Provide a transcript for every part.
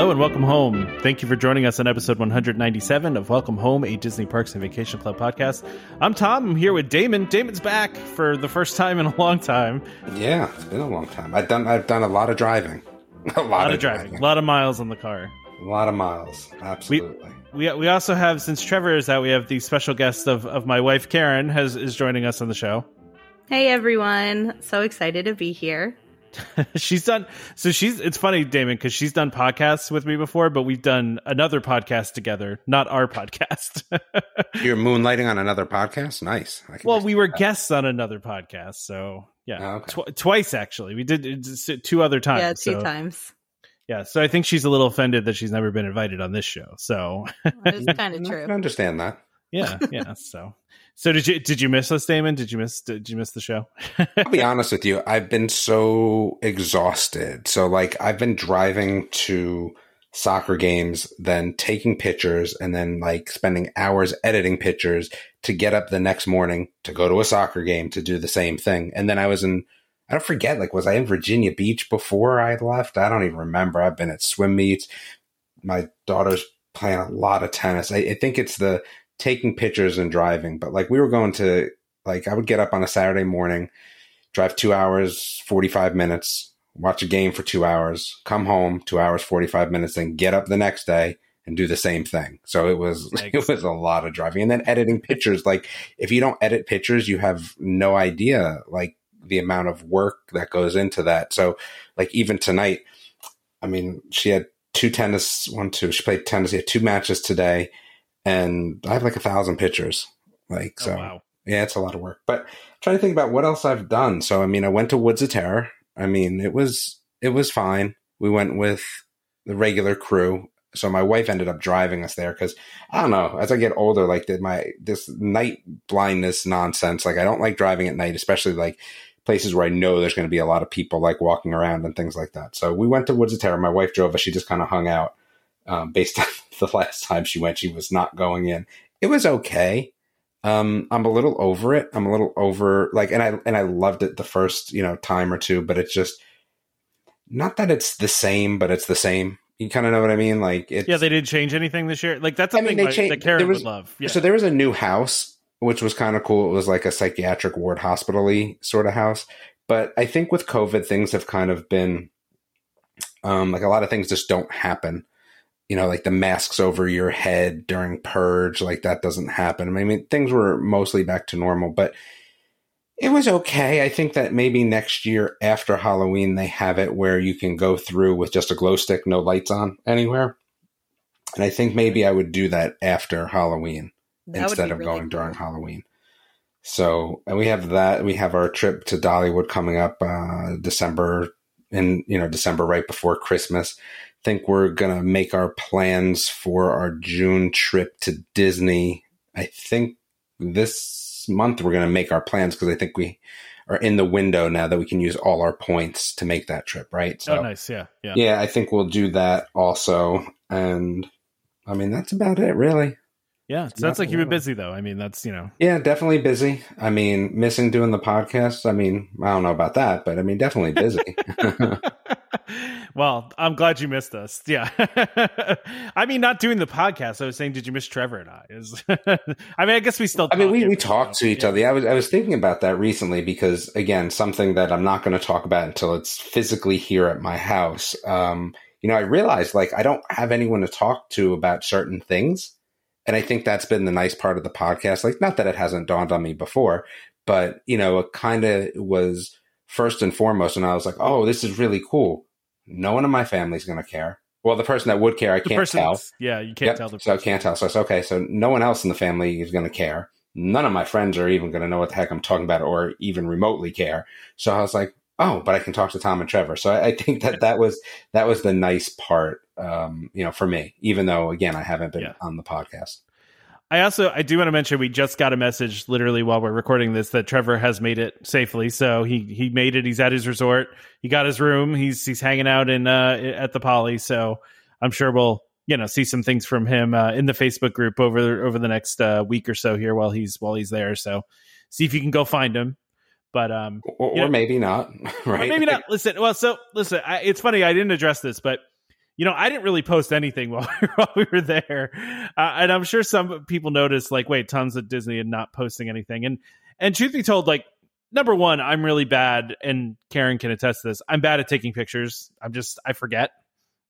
Hello and welcome home. Thank you for joining us on episode 197 of Welcome Home, a Disney Parks and Vacation Club podcast. I'm Tom. I'm here with Damon. Damon's back for the first time in a long time. Yeah, it's been a long time. I've done I've done a lot of driving. A lot, a lot of driving. driving. A lot of miles on the car. A lot of miles. Absolutely. We, we, we also have since Trevor is out, we have the special guest of, of my wife Karen has is joining us on the show. Hey everyone. So excited to be here. she's done so she's it's funny damon because she's done podcasts with me before but we've done another podcast together not our podcast. You're moonlighting on another podcast? Nice. Well we were that. guests on another podcast so yeah. Oh, okay. Tw- twice actually. We did two other times yeah two so. times. Yeah so i think she's a little offended that she's never been invited on this show so. It's kind of true i understand that. Yeah yeah so so did you did you miss us, Damon? Did you miss did you miss the show? I'll be honest with you. I've been so exhausted. So like I've been driving to soccer games, then taking pictures, and then like spending hours editing pictures to get up the next morning to go to a soccer game to do the same thing. And then I was in I don't forget, like was I in Virginia Beach before I left? I don't even remember. I've been at swim meets. My daughter's playing a lot of tennis. I, I think it's the taking pictures and driving, but like we were going to like I would get up on a Saturday morning, drive two hours, forty five minutes, watch a game for two hours, come home, two hours, forty five minutes, then get up the next day and do the same thing. So it was it was a lot of driving. And then editing pictures. like if you don't edit pictures, you have no idea like the amount of work that goes into that. So like even tonight, I mean, she had two tennis, one, two, she played tennis, she had two matches today and I have like a thousand pictures. Like oh, so, wow. yeah, it's a lot of work. But I'm trying to think about what else I've done. So I mean, I went to Woods of Terror. I mean, it was it was fine. We went with the regular crew. So my wife ended up driving us there because I don't know. As I get older, like the, my this night blindness nonsense. Like I don't like driving at night, especially like places where I know there's going to be a lot of people like walking around and things like that. So we went to Woods of Terror. My wife drove us. She just kind of hung out um, based on the last time she went. She was not going in. It was okay. Um, I'm a little over it. I'm a little over like, and I and I loved it the first you know time or two, but it's just not that it's the same, but it's the same. You kind of know what I mean? Like, yeah, they didn't change anything this year. Like that's something I mean, they changed, that Karen was, would love. Yeah. So there was a new house, which was kind of cool. It was like a psychiatric ward, hospitally sort of house. But I think with COVID, things have kind of been um, like a lot of things just don't happen you know, like the masks over your head during purge, like that doesn't happen. I mean, things were mostly back to normal, but it was okay. I think that maybe next year after Halloween, they have it where you can go through with just a glow stick, no lights on anywhere. And I think maybe I would do that after Halloween that instead of really going cool. during Halloween. So, and we have that. We have our trip to Dollywood coming up uh, December, in you know December right before Christmas think we're going to make our plans for our June trip to Disney. I think this month we're going to make our plans because I think we are in the window now that we can use all our points to make that trip, right? Oh, so, oh, nice. Yeah. Yeah. Yeah. I think we'll do that also. And I mean, that's about it, really. Yeah, it sounds like you've been busy though. I mean, that's you know. Yeah, definitely busy. I mean, missing doing the podcast. I mean, I don't know about that, but I mean, definitely busy. well, I'm glad you missed us. Yeah, I mean, not doing the podcast. I was saying, did you miss Trevor and I? Is I mean, I guess we still. I mean, we we talk to each yeah. other. I was I was thinking about that recently because again, something that I'm not going to talk about until it's physically here at my house. Um, you know, I realized like I don't have anyone to talk to about certain things and I think that's been the nice part of the podcast. Like, not that it hasn't dawned on me before, but, you know, it kind of was first and foremost. And I was like, oh, this is really cool. No one in my family's going to care. Well, the person that would care, I can't tell. Yeah, you can't yep, tell. The so I can't tell. So it's okay. So no one else in the family is going to care. None of my friends are even going to know what the heck I'm talking about or even remotely care. So I was like, oh, but I can talk to Tom and Trevor. So I, I think that that was that was the nice part, um, you know, for me. Even though again, I haven't been yeah. on the podcast. I also I do want to mention we just got a message literally while we're recording this that Trevor has made it safely. So he he made it. He's at his resort. He got his room. He's he's hanging out in uh at the Poly. So I'm sure we'll you know see some things from him uh, in the Facebook group over over the next uh, week or so here while he's while he's there. So see if you can go find him. But um, or, or know, maybe not, right? maybe not. Listen, well, so listen. I, it's funny. I didn't address this, but you know, I didn't really post anything while, while we were there, uh, and I'm sure some people noticed, like, wait, tons at Disney and not posting anything. And and truth be told, like, number one, I'm really bad, and Karen can attest to this. I'm bad at taking pictures. I'm just I forget,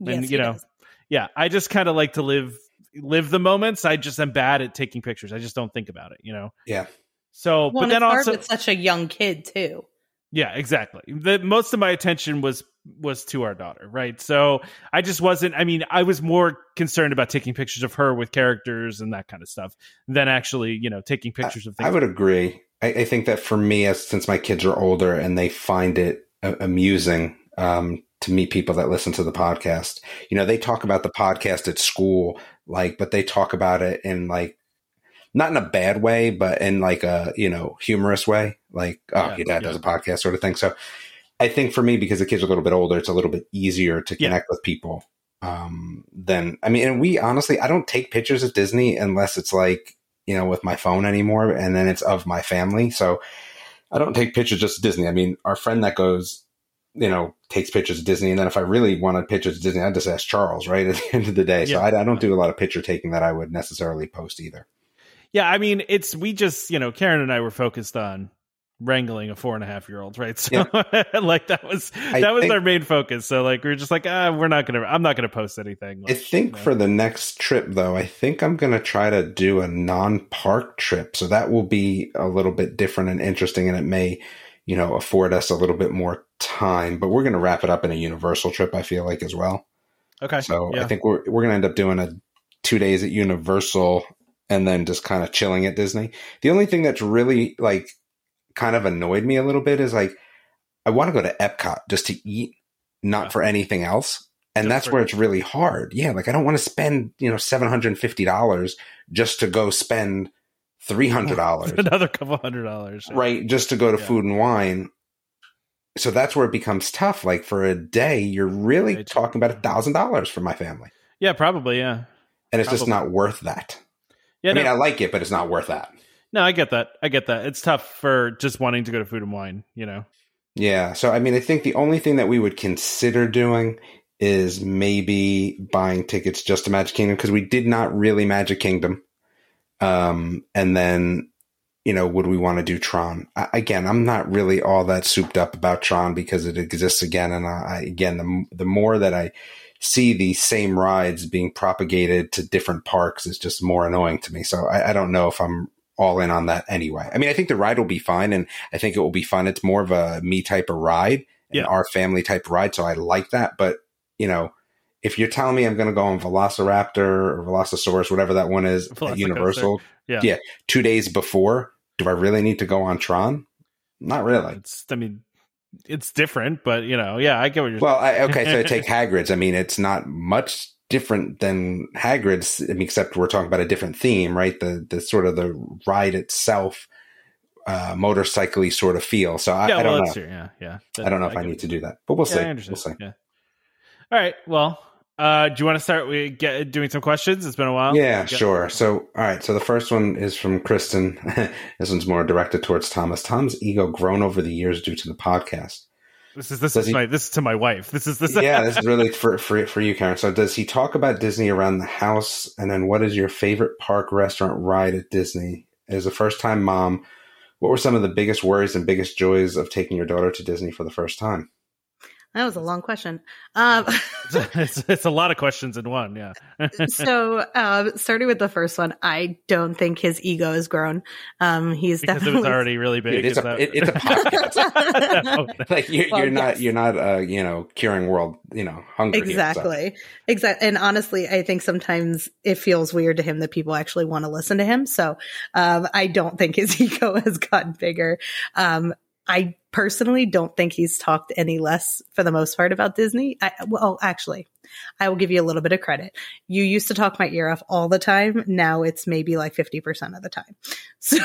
yes, and you know, does. yeah, I just kind of like to live live the moments. I just am bad at taking pictures. I just don't think about it, you know. Yeah. So, well, but then also, with such a young kid too. Yeah, exactly. The most of my attention was was to our daughter, right? So I just wasn't. I mean, I was more concerned about taking pictures of her with characters and that kind of stuff than actually, you know, taking pictures I, of. things. I would agree. I, I, think that for me, as since my kids are older and they find it uh, amusing um, to meet people that listen to the podcast, you know, they talk about the podcast at school, like, but they talk about it in like not in a bad way, but in like a you know humorous way, like oh, yeah, your dad yeah. does a podcast sort of thing. So I think for me, because the kids are a little bit older, it's a little bit easier to connect yeah. with people. Um, than I mean, and we honestly, I don't take pictures of Disney unless it's like you know with my phone anymore, and then it's of my family. So I don't take pictures just of Disney. I mean, our friend that goes, you know, takes pictures of Disney, and then if I really wanted pictures of Disney, I just ask Charles. Right at the end of the day, so I, I don't do a lot of picture taking that I would necessarily post either. Yeah, I mean, it's we just you know Karen and I were focused on wrangling a four and a half year old, right? So yeah. like that was that I was think, our main focus. So like we are just like, ah, we're not gonna I'm not gonna post anything. Like, I think you know. for the next trip though, I think I'm gonna try to do a non park trip. So that will be a little bit different and interesting and it may, you know, afford us a little bit more time. But we're gonna wrap it up in a universal trip, I feel like as well. Okay. So yeah. I think we're we're gonna end up doing a two days at Universal and then just kind of chilling at Disney. The only thing that's really like kind of annoyed me a little bit is like I want to go to Epcot just to eat, not yeah. for anything else. And just that's where it's really hard. Yeah, like I don't want to spend, you know, $750 just to go spend $300. Another couple hundred dollars. Right, just to go to yeah. food and wine. So that's where it becomes tough. Like for a day, you're really right. talking about a thousand dollars for my family. Yeah, probably. Yeah. And it's probably. just not worth that. Yeah, I no. mean, I like it, but it's not worth that. No, I get that. I get that. It's tough for just wanting to go to food and wine, you know? Yeah. So, I mean, I think the only thing that we would consider doing is maybe buying tickets just to Magic Kingdom because we did not really Magic Kingdom. Um, and then, you know, would we want to do Tron? I, again, I'm not really all that souped up about Tron because it exists again. And I, again, the, the more that I see the same rides being propagated to different parks is just more annoying to me. So I, I don't know if I'm all in on that anyway. I mean, I think the ride will be fine and I think it will be fun. It's more of a me type of ride and our family type ride. So I like that. But, you know, if you're telling me I'm going to go on Velociraptor or Velocisaurus, whatever that one is at Universal, yeah. yeah, two days before, do I really need to go on Tron? Not really. It's, I mean, it's different, but you know, yeah, I get what you're. Saying. Well, I, okay, so I take Hagrid's. I mean, it's not much different than Hagrid's, except we're talking about a different theme, right? The the sort of the ride itself, uh, motorcycly sort of feel. So I, yeah, I don't know. True. Yeah, yeah. I don't know if I, I need to do that, but we'll yeah, see. We'll see. Yeah. All right. Well, uh, do you want to start with get, doing some questions? It's been a while. Yeah, sure. So, all right. So the first one is from Kristen. this one's more directed towards Thomas. Tom's ego grown over the years due to the podcast. This is this does is he, my this is to my wife. This is this. yeah, this is really for for for you, Karen. So, does he talk about Disney around the house? And then, what is your favorite park, restaurant, ride at Disney? As a first time mom, what were some of the biggest worries and biggest joys of taking your daughter to Disney for the first time? That was a long question. Um, it's, it's, a lot of questions in one. Yeah. so, um, starting with the first one, I don't think his ego has grown. Um, he's because definitely it was already really big. it's, a, it, it's a podcast. no, no. Like you're, well, you're not, yes. you're not, uh, you know, curing world, you know, hunger. Exactly. Here, so. Exactly. And honestly, I think sometimes it feels weird to him that people actually want to listen to him. So, um, I don't think his ego has gotten bigger. Um, I personally don't think he's talked any less for the most part about Disney. I, well, actually, I will give you a little bit of credit. You used to talk my ear off all the time. Now it's maybe like 50% of the time. So,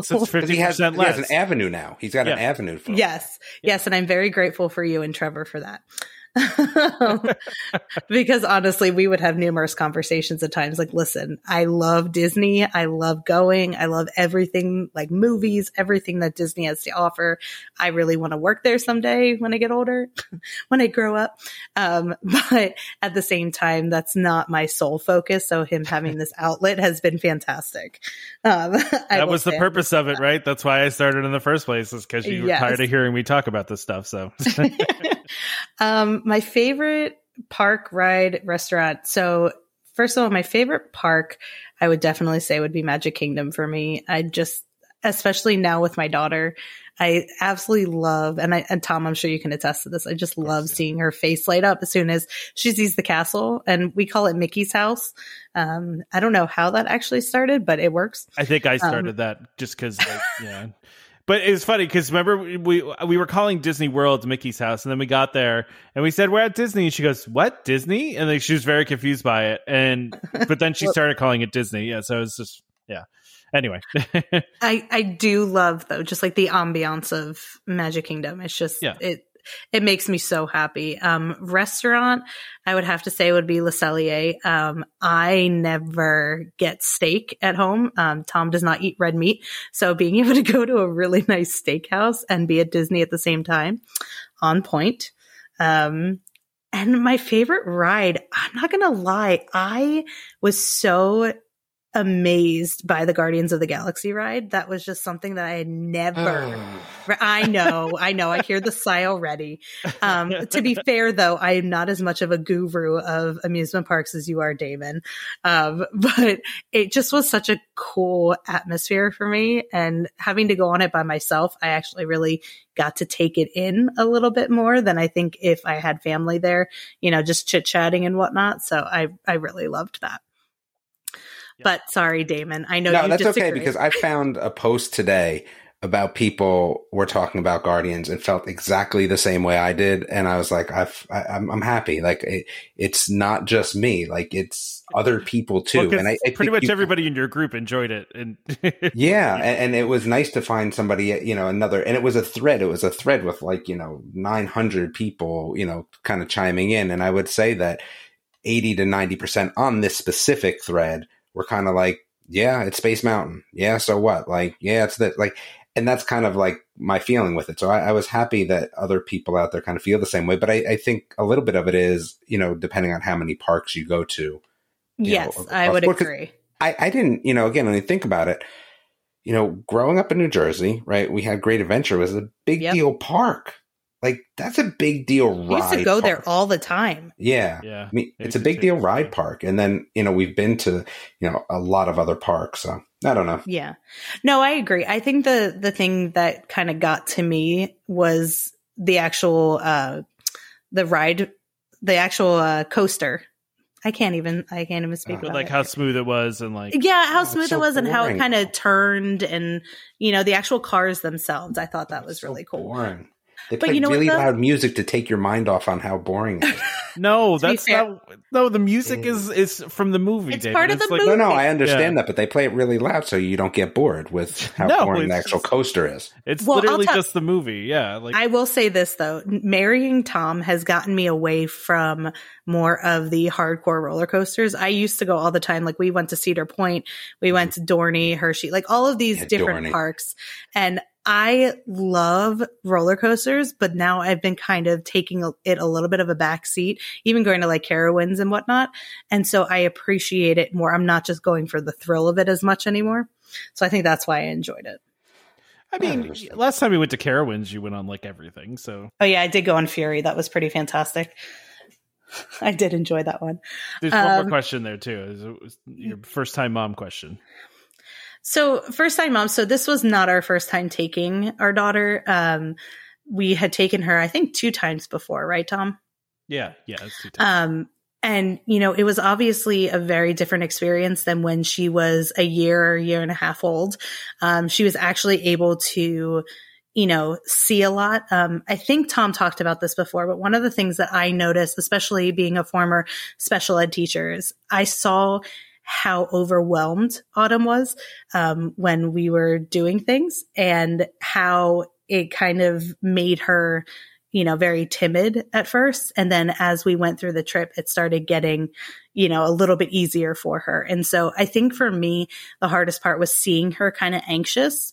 So it's 50% he has, he has an avenue now. He's got an avenue for yes, yes. And I'm very grateful for you and Trevor for that. because honestly, we would have numerous conversations at times like, listen, I love Disney. I love going. I love everything like movies, everything that Disney has to offer. I really want to work there someday when I get older, when I grow up. Um, but at the same time, that's not my sole focus. So him having this outlet has been fantastic. Um, that was the purpose of it, right? That's why I started in the first place, is because you were tired of hearing me talk about this stuff. So um, my favorite park ride restaurant. So first of all, my favorite park I would definitely say would be Magic Kingdom for me. I just, especially now with my daughter, I absolutely love, and I, and Tom, I'm sure you can attest to this. I just love seeing her face light up as soon as she sees the castle and we call it Mickey's house. Um, I don't know how that actually started, but it works. I think I started that just because, like, yeah. But it was funny because remember we we were calling Disney World Mickey's house, and then we got there and we said we're at Disney, and she goes, "What Disney?" And like she was very confused by it, and but then she started calling it Disney. Yeah, so it's just yeah. Anyway, I I do love though, just like the ambiance of Magic Kingdom. It's just Yeah. it it makes me so happy. Um, restaurant, I would have to say would be Le Cellier. Um, I never get steak at home. Um, Tom does not eat red meat, so being able to go to a really nice steakhouse and be at Disney at the same time, on point. Um, and my favorite ride, I'm not gonna lie, I was so amazed by the Guardians of the Galaxy ride. That was just something that I had never. I know, I know. I hear the sigh already. Um, to be fair, though, I am not as much of a guru of amusement parks as you are, Damon. Um, but it just was such a cool atmosphere for me, and having to go on it by myself, I actually really got to take it in a little bit more than I think if I had family there. You know, just chit chatting and whatnot. So I, I really loved that. But sorry, Damon. I know no, you that's disagree. okay because I found a post today about people were talking about Guardians and felt exactly the same way I did, and I was like, I've, I, I'm, I'm happy. Like it, it's not just me; like it's other people too. Well, 'cause and I, I pretty think much you- everybody in your group enjoyed it, and yeah, and, and it was nice to find somebody, you know, another, and it was a thread. It was a thread with like you know 900 people, you know, kind of chiming in, and I would say that 80 to 90 percent on this specific thread were kind of like, yeah, it's Space Mountain, yeah, so what? Like, yeah, it's that, like, and that's kind of like my feeling with it. So I, I was happy that other people out there kind of feel the same way, but I, I think a little bit of it is, you know, depending on how many parks you go to. you Yes, know, I would course, agree. I, I didn't, you know, again, when you think about it, you know, growing up in New Jersey, right, we had Great Adventure was a big Yep. deal park. Like that's a big deal ride. We used to go there all the time. Yeah. yeah, I mean, it's a big deal ride park. And then, you know, we've been to, you know, a lot of other parks. So I don't know. Yeah. No, I agree. I think the the thing that kind of got to me was the actual uh the ride the actual uh coaster. I can't even I can't even speak Uh, about like it. how smooth it was, and like yeah, how Oh, smooth so it was and how it kind of turned and you know the actual cars themselves. I thought that was So really cool. Boring. They But play you know really though? loud music to take your mind off on how boring it is. no, that's fair- not. No, the music is is from the movie. It's David. part of the like, no, no. I understand Yeah. that, but they play it really loud so you don't get bored with how No, boring the actual just- coaster is. It's Well, literally tell- just the movie. Yeah, like I will say this though, marrying Tom has gotten me away from more of the hardcore roller coasters. I used to go all the time. Like we went to Cedar Point, we mm-hmm. went to Dorney, Hershey, like all of these Yeah, different Dorney. parks. And I love roller coasters, but now I've been kind of taking it a little bit of a back seat, even going to like Carowinds and whatnot. And so I appreciate it more. I'm not just going for the thrill of it as much anymore. So I think that's why I enjoyed it. I mean, understand. last time we went to Carowinds, you went on like everything. So Oh yeah, I did go on Fury. That was pretty fantastic. I did enjoy that one. there's one Um, more question there too. Is it your first time mom question? So first time mom. So this was not our first time taking our daughter. Um, we had taken her, I think, two times before, right, Tom? Yeah, yeah, it's two times. Um, and you know, it was obviously a very different experience than when she was a year or year and a half old. Um, she was actually able to you know, see a lot. Um, I think Tom talked about this before, but one of the things that I noticed, especially being a former special ed teacher, is I saw how overwhelmed Autumn was um, when we were doing things and how it kind of made her you know, very timid at first. And then as we went through the trip, it started getting, you know, a little bit easier for her. And so I think for me, the hardest part was seeing her kind of anxious.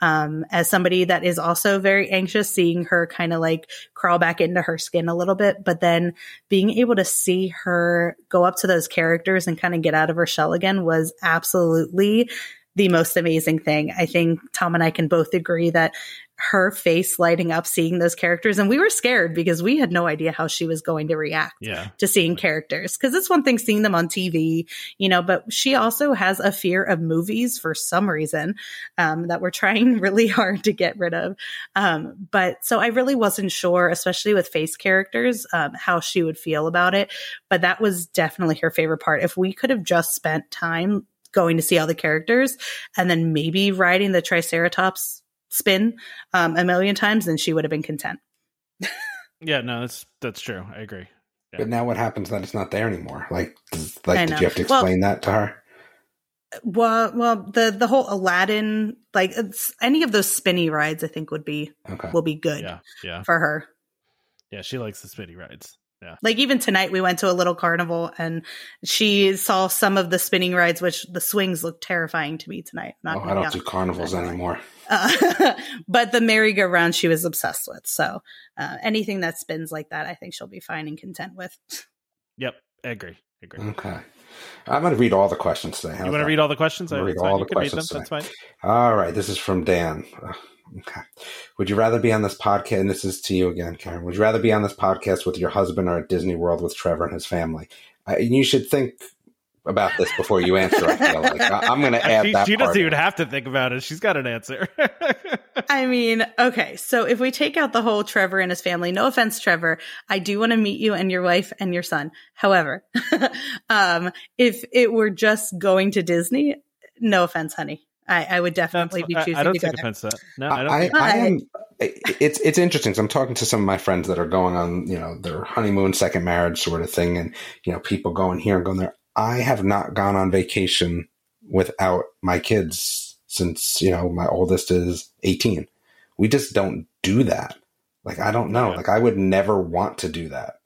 Um, as somebody that is also very anxious, seeing her kind of like crawl back into her skin a little bit, but then being able to see her go up to those characters and kind of get out of her shell again was absolutely the most amazing thing. I think Tom and I can both agree that her face lighting up seeing those characters. And we were scared because we had no idea how she was going to react yeah. to seeing characters. Because it's one thing seeing them on tv you know but she also has a fear of movies for some reason um, that we're trying really hard to get rid of. Um, but so i really wasn't sure especially with face characters um, how she would feel about it. But that was definitely her favorite part. If we could have just spent time going to see all the characters and then maybe riding the triceratops spin um, a million times, then she would have been content. yeah, no, that's that's true. I agree. Yeah. But now what happens that it's not there anymore? Like, like did you have to explain well, that to her? Well, well, the the whole Aladdin, like any of those spinny rides, I think would be okay. will be good. Yeah, yeah, for her. Yeah, she likes the spinny rides. Yeah. Like even tonight we went to a little carnival and she saw some of the spinning rides, which the swings look terrifying to me tonight. Not oh, I don't do carnivals anymore. Uh, but the merry-go-round she was obsessed with. So uh, anything that spins like that, I think she'll be fine and content with. Yep, I agree. I agree. Okay. I'm going to read all the questions today. How's you want to read all the questions? I read all the questions. That's fine. All right. This is from Dan. Okay. Would you rather be on this podcast? And this is to you again, Karen. Would you rather be on this podcast with your husband or at Disney World with Trevor and his family? Uh, you should think about this before you answer. I feel like I, am going to add she, that. She doesn't even in. have to think about it. She's got an answer. I mean, okay. So if we take out the whole Trevor and his family, no offense, Trevor, I do want to meet you and your wife and your son. However, um, if it were just going to Disney, no offense, honey. I, I would definitely That's, be choosing. I, I don't to take offense to that. No, I don't. I, I am. It's it's interesting. So I'm talking to some of my friends that are going on, you know, their honeymoon, second marriage sort of thing, and you know, people going here and going there. I have not gone on vacation without my kids since you know my oldest is 18. We just don't do that. Like I don't know. Yeah. Like I would never want to do that.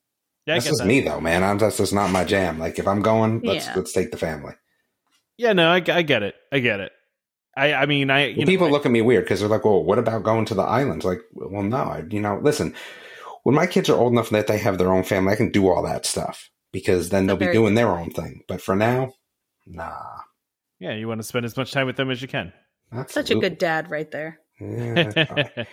Yeah, this is that. me though, man. I'm that's just not my jam. Like if I'm going, let's yeah. let's take the family. Yeah, no, I, I get it. I get it. I, I mean, I well, people look at me weird because they're like, "Well, what about going to the islands?" Like, well, no, I, you know, listen. When my kids are old enough that they have their own family, I can do all that stuff because then they'll be doing their own thing. But for now, nah. Yeah, you want to spend as much time with them as you can. Absolutely. Such a good dad, right there. Yeah.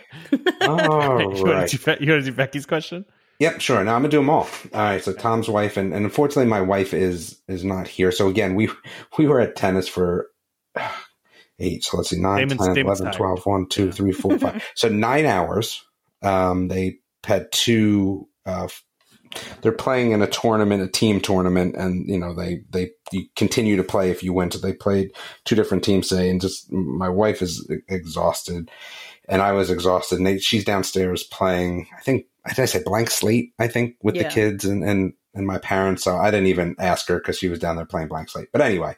all right. You want, to do, you want to do Becky's question? Yep, sure. Now I'm gonna do them all. All right. So Tom's wife, and, and unfortunately, my wife is is not here. So again, we we were at tennis for eight. So let's see, 9, Damon's, 10, Damon's 11, 12, 1, 2, 3, 4, 5. so nine hours. Um, they had two, uh, they're playing in a tournament, a team tournament, and you know they they continue to play if you win. So they played two different teams today, and just my wife is exhausted, and I was exhausted. And they, she's downstairs playing. I think I did I say blank slate? I think with yeah. the kids and and and my parents. So I didn't even ask her because she was down there playing blank slate. But anyway,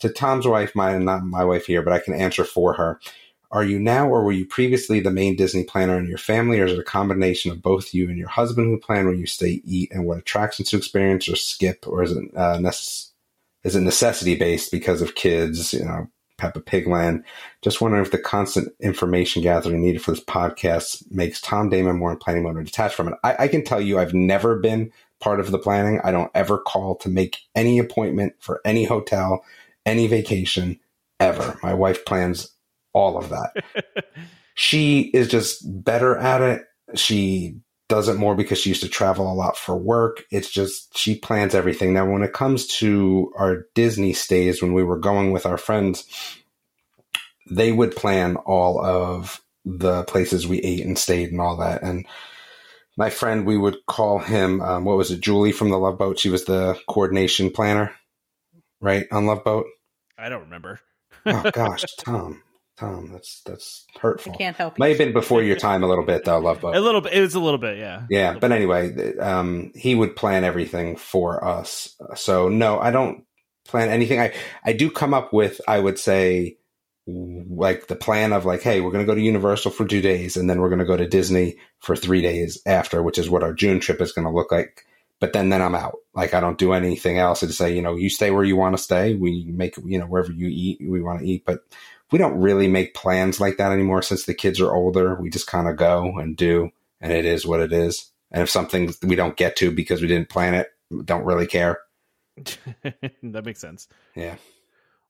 to Tom's wife, my not my wife here, but I can answer for her. Are you now or were you previously the main Disney planner in your family, or is it a combination of both you and your husband who plan where you stay, eat, and what attractions to experience or skip, or is it uh, necess- is it necessity based because of kids, you know, Peppa Pig land? Just wondering if the constant information gathering needed for this podcast makes Tom Damon more in planning mode or detached from it. I, I can tell you, I've never been part of the planning. I don't ever call to make any appointment for any hotel, any vacation ever. My wife plans all of that. she is just better at it. She does it more because she used to travel a lot for work. It's just she plans everything. Now, when it comes to our Disney stays, when we were going with our friends, they would plan all of the places we ate and stayed and all that. And my friend, we would call him, um, what was it, Julie from the Love Boat? She was the coordination planner, right, on Love Boat? I don't remember. oh, gosh, Tom. Tom. That's that's hurtful. I can't help May you. have been before your time a little bit though, love boat. A little bit. It was a little bit, yeah. Yeah, but anyway, um, he would plan everything for us. So no, I don't plan anything. I I do come up with, I would say, like the plan of like, hey, we're going to go to Universal for two days, and then we're going to go to Disney for three days after, which is what our June trip is going to look like. But then then I'm out. Like I don't do anything else. I just say, you know, you stay where you want to stay. We make you know wherever you eat, we want to eat, but. We don't really make plans like that anymore since the kids are older. We just kind of go and do, and it is what it is. And if something we don't get to because we didn't plan it, don't really care. that makes sense. Yeah.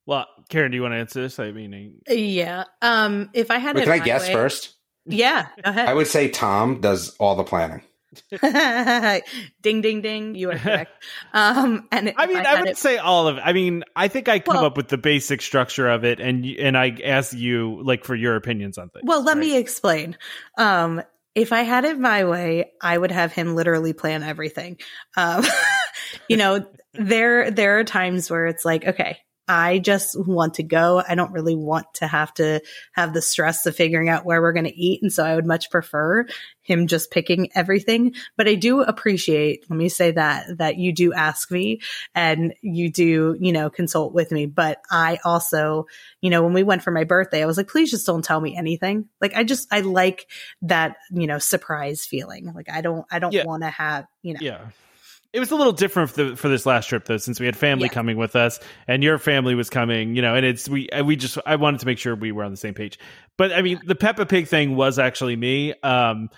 Well, Karen, do you want to answer this? I mean, Yeah. Um. If I had, But it can I guess way- first? Yeah. Go ahead. I would say Tom does all the planning. ding, ding, ding. You are correct. Um. And I mean, I, had would it- say all of it. I mean, I think I come Well- up with the basic structure of it, and and I ask you like for your opinions on things. Well, let right? me explain. Um, if I had it my way, I would have him literally plan everything. Um, you know, there there are times where it's like, okay, I just want to go. I don't really want to have to have the stress of figuring out where we're going to eat, and so I would much prefer him just picking everything. But I do appreciate, let me say that that you do ask me and you do, you know, consult with me. But I also you know, when we went for my birthday, I was like, please just don't tell me anything. Like, I just, I like that, you know, surprise feeling. Like, I don't, I don't Yeah. want to have, you know, Yeah. It was a little different for, the, for this last trip though, since we had family Yeah. coming with us and your family was coming, you know, and it's, we, we just, I wanted to make sure we were on the same page. But I mean, the Peppa Pig thing was actually me. Um,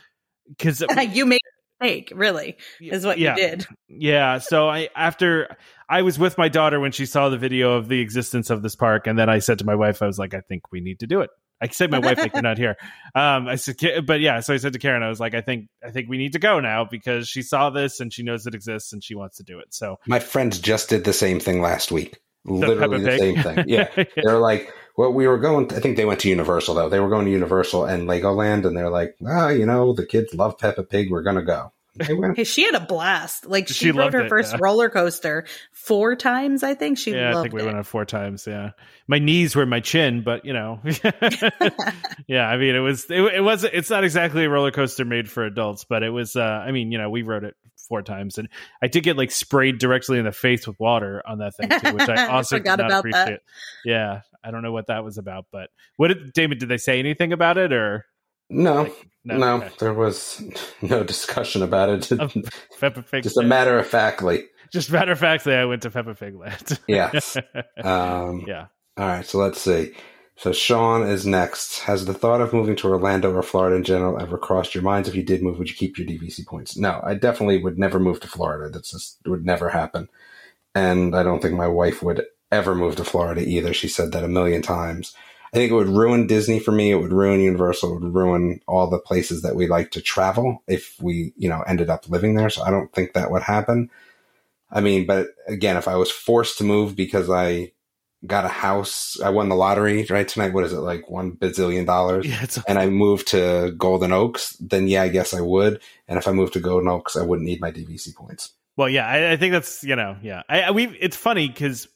cause you made a mistake, really, is what yeah. you did. Yeah. So I after I was with my daughter when she saw the video of the existence of this park, and then I said to my wife, I was like, I think we need to do it. I said my wife like you're not here. Um, I said, but yeah. So I said to Karen, I was like, I think I think we need to go now because she saw this and she knows it exists and she wants to do it. So My friends just did the same thing last week. Literally Peppa the Pig? same thing. Yeah. They're like, well, we were going, I think they went to Universal though. They were going to Universal and Legoland and they're like, ah, you know, the kids love Peppa Pig. We're going to go. Hey, she had a blast. Like, she, She rode her it, first yeah. roller coaster four times, I think. She yeah, I think we it. went on four times. Yeah, my knees were my chin, but you know, yeah. I mean, it was it, it was it's not exactly a roller coaster made for adults, but it was. uh I mean, you know, we rode it four times, and I did get like sprayed directly in the face with water on that thing too, which I I also forgot did not about that. Yeah, I don't know what that was about, but what did David? Did they say anything about it or No, like, no, okay. there was no discussion about it. Just a matter of factly. Just matter of factly, I went to Peppa Pig Land. Yes. Um, yeah. All right, so let's see. So Sean is next. Has the thought of moving to Orlando or Florida in general ever crossed your minds? If you did move, would you keep your DVC points? No, I definitely would never move to Florida. That's just would never happen. And I don't think my wife would ever move to Florida either. She said that a million times. I think it would ruin Disney for me. It would ruin Universal. It would ruin all the places that we like to travel if we, you know, ended up living there. So I don't think that would happen. I mean, but again, if I was forced to move because I got a house, I won the lottery, right? Tonight, what is it, like one bazillion dollars? Yeah, it's And I moved to Golden Oaks, then yeah, I guess I would. And if I moved to Golden Oaks, I wouldn't need my DVC points. Well, yeah, I, I think that's you know, yeah. I, I we it's funny because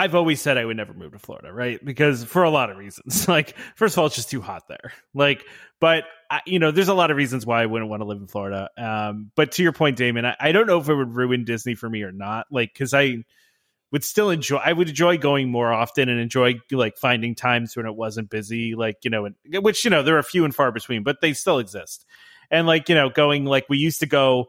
I've always said I would never move to Florida, right? Because for a lot of reasons. Like, first of all, it's just too hot there. Like, but I, you know, there's a lot of reasons why I wouldn't want to live in Florida. Um, but to your point, Damon, I, I don't know if it would ruin Disney for me or not. Like, because I would still enjoy. I would enjoy going more often and enjoy like finding times when it wasn't busy. Like, you know, and, which you know there are few and far between, but they still exist. And like you know, going like we used to go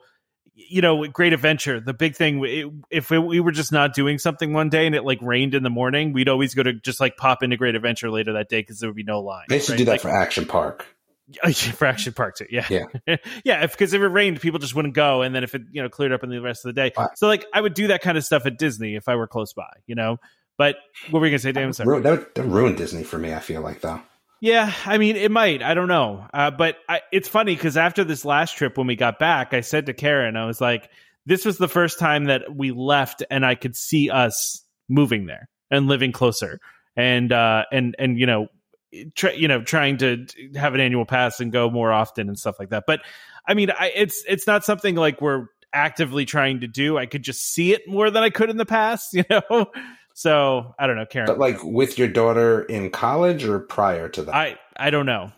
you know, Great Adventure, the big thing, it, if it, we were just not doing something one day and it like rained in the morning, we'd always go to just like pop into Great Adventure later that day because there would be no line. They to right? do that Like- for Action Park. Oh, for Action Park too. Yeah. Yeah. yeah. If, cause if it rained, people just wouldn't go. And then if it, you know, cleared up in the rest of the day. Wow. So like I would do that kind of stuff at Disney if I were close by, you know, but what were you going to say, Damon? Sorry. Ru- That that would ruin Disney for me, I feel like, though. Yeah, I mean, it might. I don't know. Uh, but I, it's funny because after this last trip, when we got back, I said to Karen, I was like, this was the first time that we left and I could see us moving there and living closer and, uh, and, and, you know, you know, trying to have an annual pass and go more often and stuff like that. But I mean, I, it's, it's not something like we're actively trying to do. I could just see it more than I could in the past, you know? So I don't know, Karen. But like with your daughter in college or prior to that? I I don't know.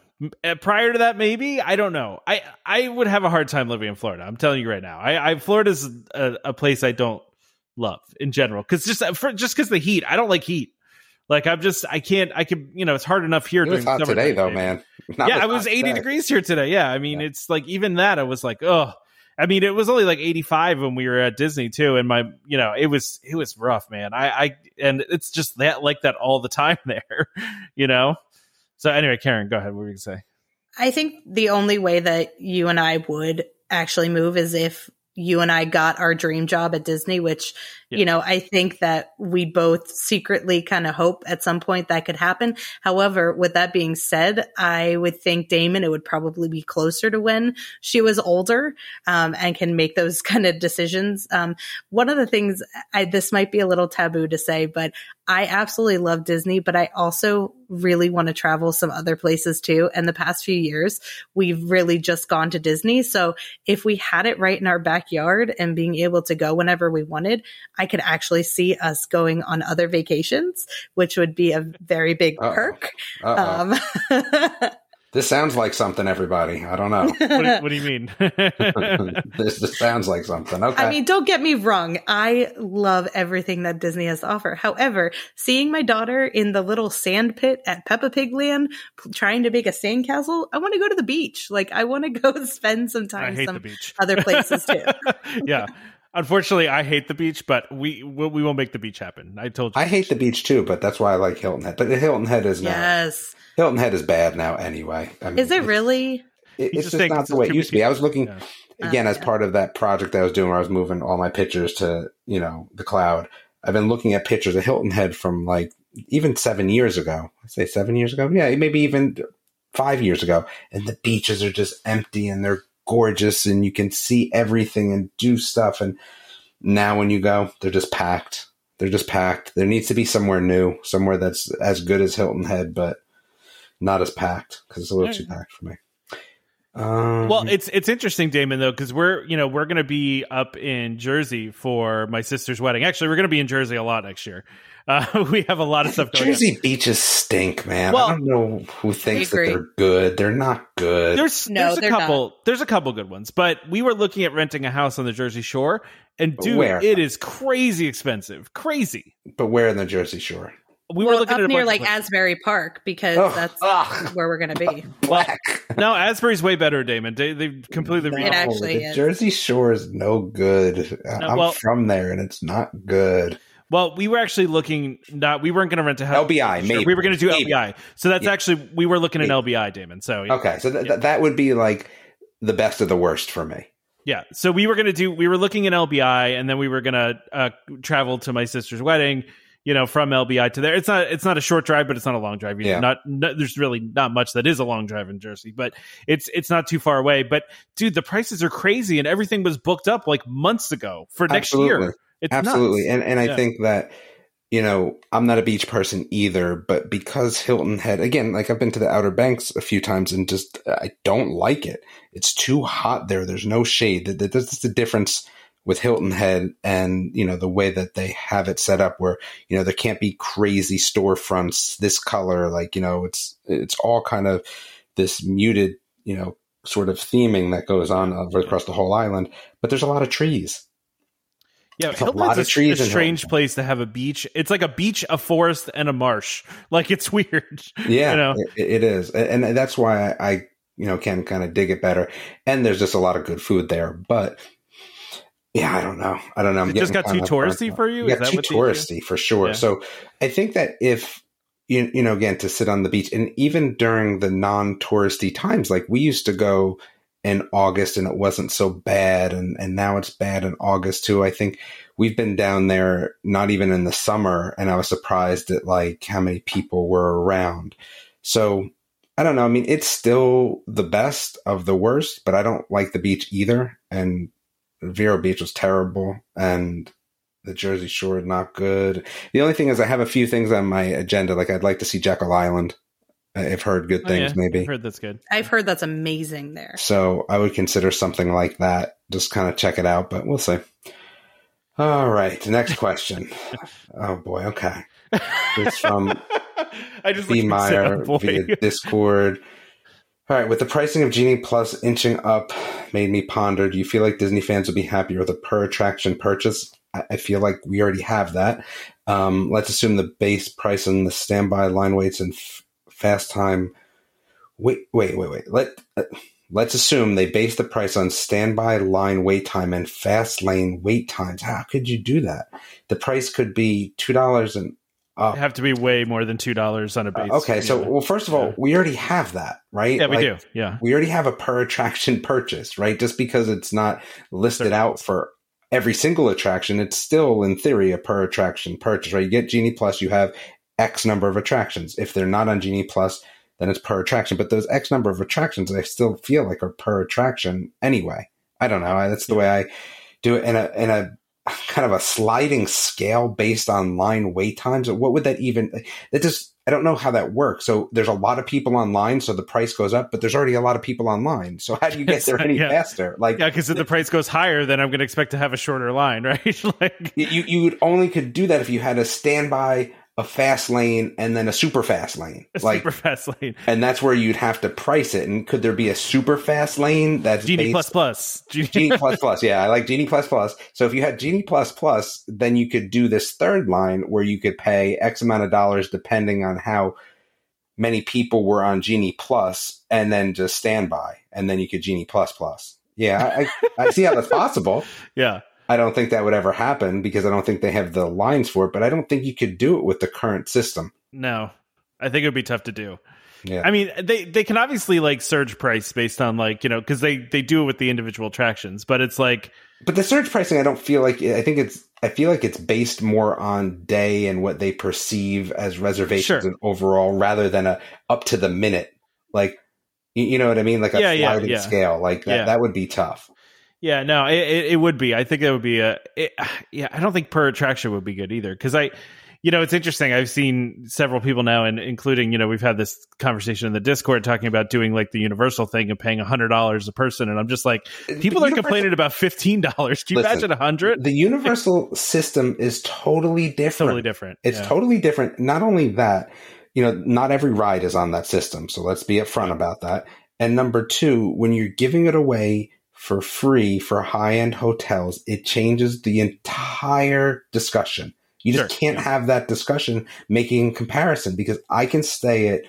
Uh, Prior to that, maybe I don't know. I I would have a hard time living in Florida. I'm telling you right now. I, I Florida's a, a place I don't love in general because just uh, for, just because the heat. I don't like heat. Like I'm just I can't I can you know it's hard enough here. it was hot today though, maybe. man. Not yeah, I was 80 today. degrees here today. Yeah, I mean Yeah. it's like even that I was like oh. I mean, it was only like 85 when we were at Disney too, and my, you know, it was it was rough, man. I, I, and it's just that like that all the time there, you know. So anyway, Karen, go ahead. What were you gonna say? I think the only way that you and I would actually move is if you and I got our dream job at Disney, which, Yeah. you know, I think that we both secretly kind of hope at some point that could happen. However, with that being said, I would think Damon, it would probably be closer to when she was older um, and can make those kind of decisions. Um, one of the things, I, this might be a little taboo to say, but I absolutely love Disney, but I also really want to travel some other places too. And the past few years, we've really just gone to Disney. So if we had it right in our backyard and being able to go whenever we wanted, could actually see us going on other vacations, which would be a very big Uh-oh. perk. Uh-oh. Um, this sounds like something, everybody. I don't know. What do, what do you mean? this, this sounds like something. Okay. I mean, don't get me wrong. I love everything that Disney has to offer. However, seeing my daughter in the little sand pit at Peppa Pig Land p- trying to make a sandcastle, I want to go to the beach. Like, I want to go spend some I time hate some the beach. other places too. yeah. Unfortunately, I hate the beach, but we we we will make the beach happen. I told you. I hate the beach too, but that's why I like Hilton Head. But Hilton Head is now yes. Hilton Head is bad now anyway. I mean, Is it really? It, it's just just not the way it used to be. I was looking Yeah. again Oh, as yeah. part of that project that I was doing where I was moving all my pictures to, you know, the cloud. I've been looking at pictures of Hilton Head from like even seven years ago. I say seven years ago. Yeah, maybe even five years ago. And the beaches are just empty and they're gorgeous and you can see everything and do stuff. And now when you go, they're just packed. They're just packed. There needs to be somewhere new, somewhere that's as good as Hilton Head, but not as packed because it's a little too packed for me. Um, Well, it's it's interesting, Damon, though, because we're you know we're going to be up in Jersey for my sister's wedding. Actually, we're going to be in Jersey a lot next year. Uh, we have a lot of stuff going. on. Jersey beaches stink, man. Well- I don't know who thinks that they're good. They're not good. There's No, there's a they're couple there's a couple good ones, but we were looking at renting a house on the Jersey Shore, and dude, Where? it is crazy expensive, crazy. but where in the Jersey Shore? We well, were looking up at a near like. Asbury Park because Ugh, that's ugh. where we're going to be. Black. no, Asbury's way better, Damon. They they've completely No, It actually the is. Jersey Shore is no good. I'm well- from there, and it's not good. Well, we were actually looking. Not we weren't going to rent a house. LBI, Sure, maybe. We were going to do Maybe. LBI. So that's Yeah. actually we were looking at Maybe. LBI, Damon. So Okay, so th- Yeah. that would be like the best of the worst for me. Yeah. So we were going to do, we were looking at LBI and then we were going to uh, travel to my sister's wedding, you know, from LBI to there. It's not, it's not a short drive, but it's not a long drive. Yeah. Not, no, there's really not much that is a long drive in Jersey, but it's, it's not too far away. But dude, the prices are crazy and everything was booked up like months ago for next Absolutely. year. It's Absolutely, nuts. and and I Yeah. think that you know I'm not a beach person either, but because Hilton Head again, like I've been to the Outer Banks a few times, and just uh, I don't like it. It's too hot there. There's no shade. That That's just the difference with Hilton Head and you know the way that they have it set up, where you know there can't be crazy storefronts this color. Like you know it's it's all kind of this muted you know sort of theming that goes on uh, across the whole island, but there's a lot of trees. Yeah, There's a lot of trees a strange place to have a beach. It's like a beach, a forest, and a marsh. Like it's weird. Yeah, You know? it, it is, and that's why I, I you know can kind of dig it better. And there's just a lot of good food there, but yeah, I don't know. I don't know. I'm It just got too kind of burnt touristy for you? It Is got that too touristy for sure. Yeah. So I think that if you you know again to sit on the beach, and even during the non-touristy times, like we used to go in August, and it wasn't so bad, and and now it's bad in August too. I think we've been down there not even in the summer, and I was surprised at like how many people were around. So I don't know. I mean, it's still the best of the worst, but I don't like the beach either. And Vero Beach was terrible, and the Jersey Shore not good. The only thing is, I have a few things on my agenda. Like I'd like to see Jekyll Island. I've heard good Oh, things, yeah. maybe. I've heard that's good. I've heard that's amazing there. So I would consider something like that. Just kind of check it out, but we'll see. All right, next question. oh boy, okay. It's from I just B. like Meyer via Discord. All right, with the pricing of Genie Plus inching up, made me ponder: Do you feel like Disney fans would be happier with a per attraction purchase? I, I feel like we already have that. Um, let's assume the base price and the standby line waits and f- fast time. Wait, wait, wait, wait. Let uh, let's assume they base the price on standby line wait time and fast lane wait times. How could you do that? The price could be two dollars and up. have to be way more than two dollars on a base. Uh, okay, so well, first of all, Yeah. we already have that, right? yeah, we Like, do. Yeah, We already have a per attraction purchase, right? Just because it's not listed out for every single attraction, it's still in theory a per attraction purchase, right? You get Genie Plus, you have X number of attractions. If they're not on Genie Plus, then it's per attraction. But those X number of attractions, I still feel like are per attraction anyway. I don't know. I- That's the way I do it in a in a kind of a sliding scale based on line wait times. What would that even? That just I don't know how that works. So there's a lot of people online, so the price goes up, but there's already a lot of people online. So how do you get there any Yeah. faster? Like yeah. Because if the price goes higher, then I'm going to expect to have a shorter line, right? like, you you would only could do that if you had a standby, a fast lane, and then a super fast lane. a Like super fast lane. and that's where you'd have to price it. And could there be a super fast lane that's Genie based- plus plus. Genie, Genie plus plus. Yeah, I like Genie plus plus. So if you had Genie plus plus, then you could do this third line where you could pay X amount of dollars depending on how many people were on Genie plus and then just standby. And then you could Genie plus plus. Yeah, I, I, I see how that's possible. yeah. I don't think that would ever happen because I don't think they have the lines for it, but I don't think you could do it with the current system. No, I think it would be tough to do. Yeah. I mean, they they can obviously like surge price based on like you know because they they do it with the individual attractions, but it's like But the surge pricing, I don't feel like I think it's I feel like it's based more on day and what they perceive as reservations Sure. and overall, rather than a up to the minute. Like, you, you know what I mean? Like a Yeah, yeah, sliding yeah. scale. Like that, Yeah. that would be tough. Yeah, no, it, it, would be. I think that would be a. It, yeah, I don't think per attraction would be good either because I, you know, it's interesting. I've seen several people now, and including, you know, we've had this conversation in the Discord talking about doing like the Universal thing and paying a hundred dollars a person, and I'm just like, people The are Universal- complaining about fifteen dollars. Can you Listen, imagine a hundred? The universal system is totally different. Totally different. It's yeah. totally different. Not only that, you know, not every ride is on that system. So let's be upfront about that. And number two, when you're giving it away for free for high end hotels, it changes the entire discussion. You just Sure, can't have that discussion making comparison because I can stay at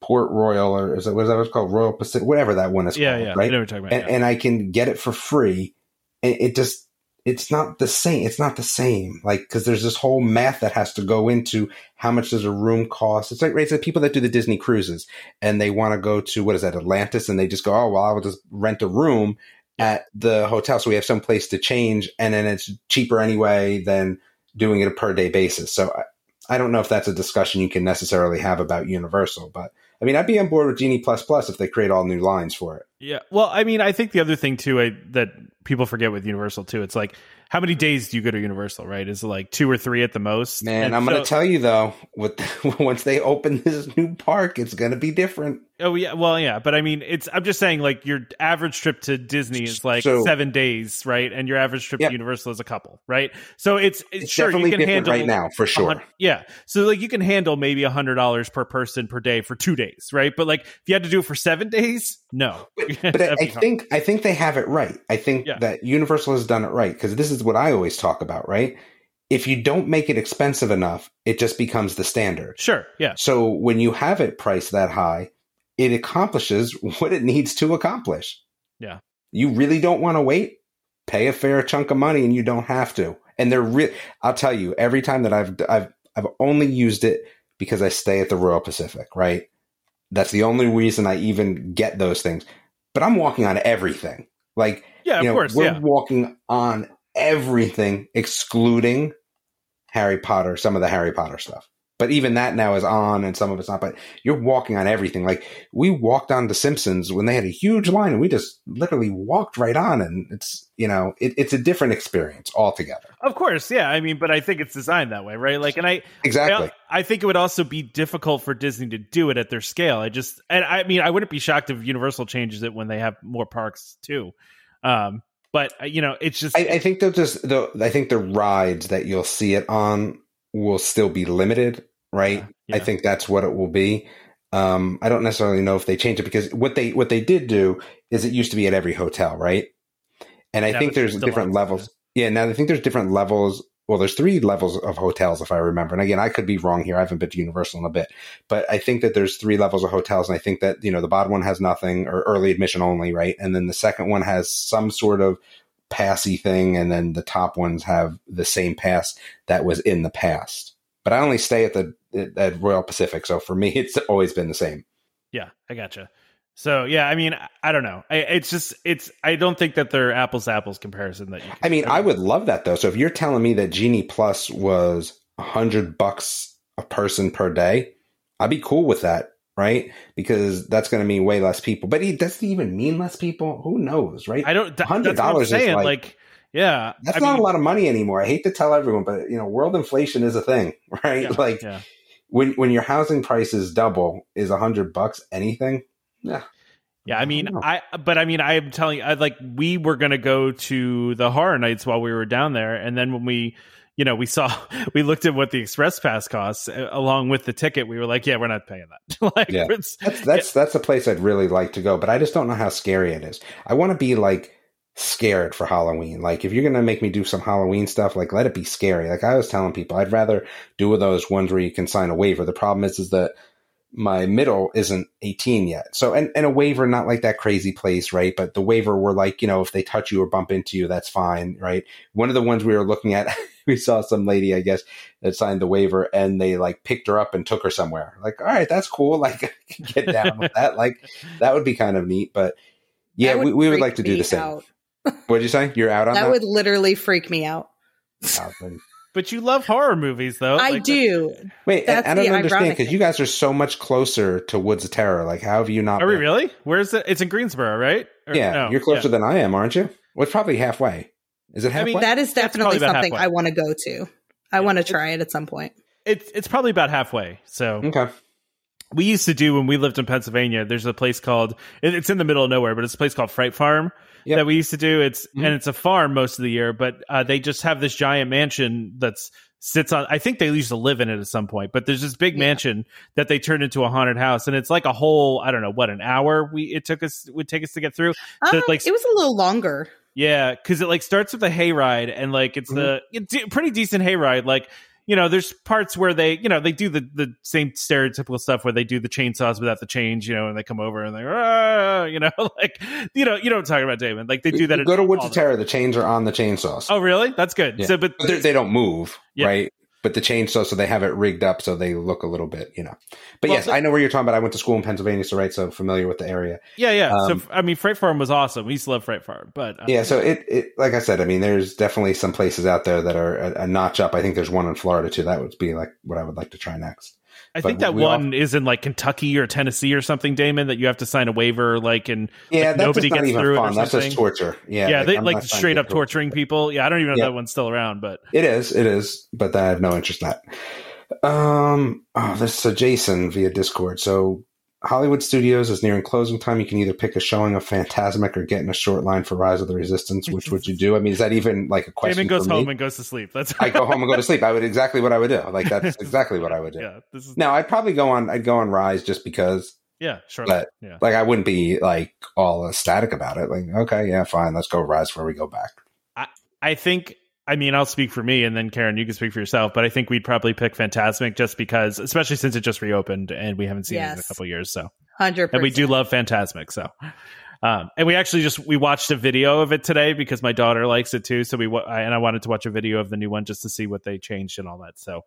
Port Royal or is that what is that what's called Royal Pacific, whatever that one is yeah, called, yeah. right? I know talking about. and, yeah. and I can get it for free. And it just, it's not the same. It's not the same. Like, because there's this whole math that has to go into how much does a room cost. It's like, right, it's the people that do the Disney cruises and they want to go to, what is that, Atlantis? And they just go, oh, well, I will just rent a room at the hotel. So we have some place to change. And then it's cheaper anyway than doing it a per day basis. So I, I don't know if that's a discussion you can necessarily have about Universal, but I mean, I'd be on board with Genie Plus Plus if they create all new lines for it. Yeah. Well, I mean, I think the other thing too I, that people forget with Universal too, it's like how many days do you go to Universal, right? Is it like two or three at the most? Man, And I'm going to tell you though, with once they open this new park, it's going to be different. Oh yeah, well yeah, but I mean, it's. I'm just saying, like your average trip to Disney is like So- seven days, right? And your average trip Yep. to Universal is a couple, right? So it's, it's, sure definitely you can different handle right now, for sure. yeah, so like you can handle maybe a hundred dollars per person per day for two days, right? But like if you had to do it for seven days, no. But I, I think I think they have it right. I think Yeah. that Universal has done it right because this is what I always talk about, right? If you don't make it expensive enough, it just becomes the standard. sure, yeah, So when you have it priced that high, it accomplishes what it needs to accomplish. Yeah. You really don't want to wait? Pay a fair chunk of money and you don't have to. And they're real I'll tell you, every time that I've I've I've only used it because I stay at the Royal Pacific, right? That's the only reason I even get those things. But I'm walking on everything. Like yeah, of you know, course, we're yeah, walking on everything excluding Harry Potter, some of the Harry Potter stuff. But even that now is on and some of it's not. But you're walking on everything. Like we walked on The Simpsons when they had a huge line and we just literally walked right on. And it's, you know, it, it's a different experience altogether. of course, yeah. I mean, but I think it's designed that way, right? Like, and I, Exactly. I, I think it would also be difficult for Disney to do it at their scale. I just, and I mean, I wouldn't be shocked if Universal changes it when they have more parks too. Um, but uh, you know, it's just I, I think they'll just the I think the rides that you'll see it on will still be limited, right? Yeah. I think that's what it will be. Um, I don't necessarily know if they change it because what they what they did do is it used to be at every hotel, right? And I think there's different levels. Yeah, now I think there's different levels. Well, there's three levels of hotels, if I remember. And again, I could be wrong here. I haven't been to Universal in a bit, but I think that there's three levels of hotels, and I think that you know the bottom one has nothing or early admission only, right? And then the second one has some sort of passy thing, and then the top ones have the same pass that was in the past. But I only stay at the at Royal Pacific, so for me, it's always been the same. Yeah, I gotcha. So yeah, I mean, I- don't know. I, it's just it's. I don't think that they're apples to apples comparison that you. I mean, I would love that though. So if you're telling me that Genie Plus was a hundred bucks a person per day, I'd be cool with that, right? Because that's going to mean way less people. But it doesn't even mean less people. Who knows, right? I don't. th- $100 That's what I'm is like- Like, yeah, that's I not mean, a lot of money anymore. I hate to tell everyone, but you know, world inflation is a thing, right? yeah, like yeah. when when your housing prices double, is a hundred bucks anything? Yeah. Yeah, I mean. I but I mean, I'm telling you, I like we were gonna go to the horror nights while we were down there, and then when we, you know, we saw we looked at what the express pass costs uh, along with the ticket, we were like, yeah, we're not paying that. like, Yeah. That's that's that's a place I'd really like to go, but I just don't know how scary it is. I want to be like scared for Halloween. Like if you're gonna make me do some Halloween stuff, like let it be scary. Like I was telling people, I'd rather do those ones where you can sign a waiver. The problem is is that my middle isn't 18 yet. So and, and a waiver not like that crazy place, right? But the waiver were like, you know, if they touch you or bump into you, that's fine, right? One of the ones we were looking at, we saw some lady, I guess, that signed the waiver and they like picked her up and took her somewhere. Like, all right, that's cool. Like get down with that. Like that would be kind of neat. But yeah, we, we would like to do the same. What'd you say? You're out on that? That would literally freak me out. Oh, then- but you love horror movies, though. I Like, do. Wait, I, That's I don't understand because you guys are so much closer to Woods of Terror. Like, how have you not? Are we really? Where's it? It's in Greensboro, right? Or- Yeah, no, you're closer yeah. than I am, aren't you? Well, it's probably halfway. Is it I mean. That is definitely probably something halfway. I want to go to. I want to try it at some point. It's it's probably about halfway. So okay. we used to do when we lived in Pennsylvania. There's a place called it's in the middle of nowhere, but it's a place called Fright Farm Yep. that we used to do. It's Mhm. and it's a farm most of the year, but uh, they just have this giant mansion that's sits on. I think they used to live in it at some point, but there's this big Yeah. mansion that they turned into a haunted house, and it's like a whole I don't know what an hour we it took us would take us to get through. So, Um, like- it was a little longer. Yeah, because it like starts with a hayride, and like it's the it's a pretty decent hayride. Like you know, there's parts where they you know they do the the same stereotypical stuff where they do the chainsaws without the chains, you know, and they come over and they "Ah," you know like you know you know what I'm talking about, Damon. Like they do that. Go to Woods of the- Terror. The chains are on the chainsaws. Oh, really? That's good. Yeah. So, but But they're- they don't move, Yeah. right? But the chainsaw, so they have it rigged up so they look a little bit, you know. But Well, yes, the- I know where you're talking about. I went to school in Pennsylvania, so right, so familiar with the area. yeah, yeah. Um, so I mean, Freight Farm was awesome. We used to love Freight Farm, but uh, Yeah, so it, it, like I said, I mean, there's definitely some places out there that are a, a notch up. I think there's one in Florida too. That would be like what I would like to try next. I but think that we all- one is in like Kentucky or Tennessee or something, Damon. That you have to sign a waiver, like and Yeah, Like, nobody gets through it or. That's just torture. Yeah, yeah, they I'm like straight up torturing people. Yeah, I don't even know Yeah. if that one's still around, but It is, it is, but I have no interest in that. Um, oh, this is a Jason via Discord. So Hollywood Studios is nearing closing time. You can either pick a showing of Fantasmic or get in a short line for Rise of the Resistance. Which would you do? I mean, is that even like a question Damon goes for me? home and goes to sleep. That's I go home and go to sleep. I would exactly what I would do. Like that's exactly what I would do. yeah, this is No, I'd probably go on. I'd go on Rise just because. yeah, sure. But yeah, like I wouldn't be like all ecstatic about it. Like, okay, yeah, fine, let's go Rise before we go back. I I think. I mean, I'll speak for me, and then Karen, you can speak for yourself. But I think we'd probably pick Fantasmic just because, especially since it just reopened and we haven't seen it in a couple years. So, Hundred and we do love Fantasmic. So, um, and we actually just we watched a video of it today because my daughter likes it too. So we I, and I wanted to watch a video of the new one just to see what they changed and all that. So,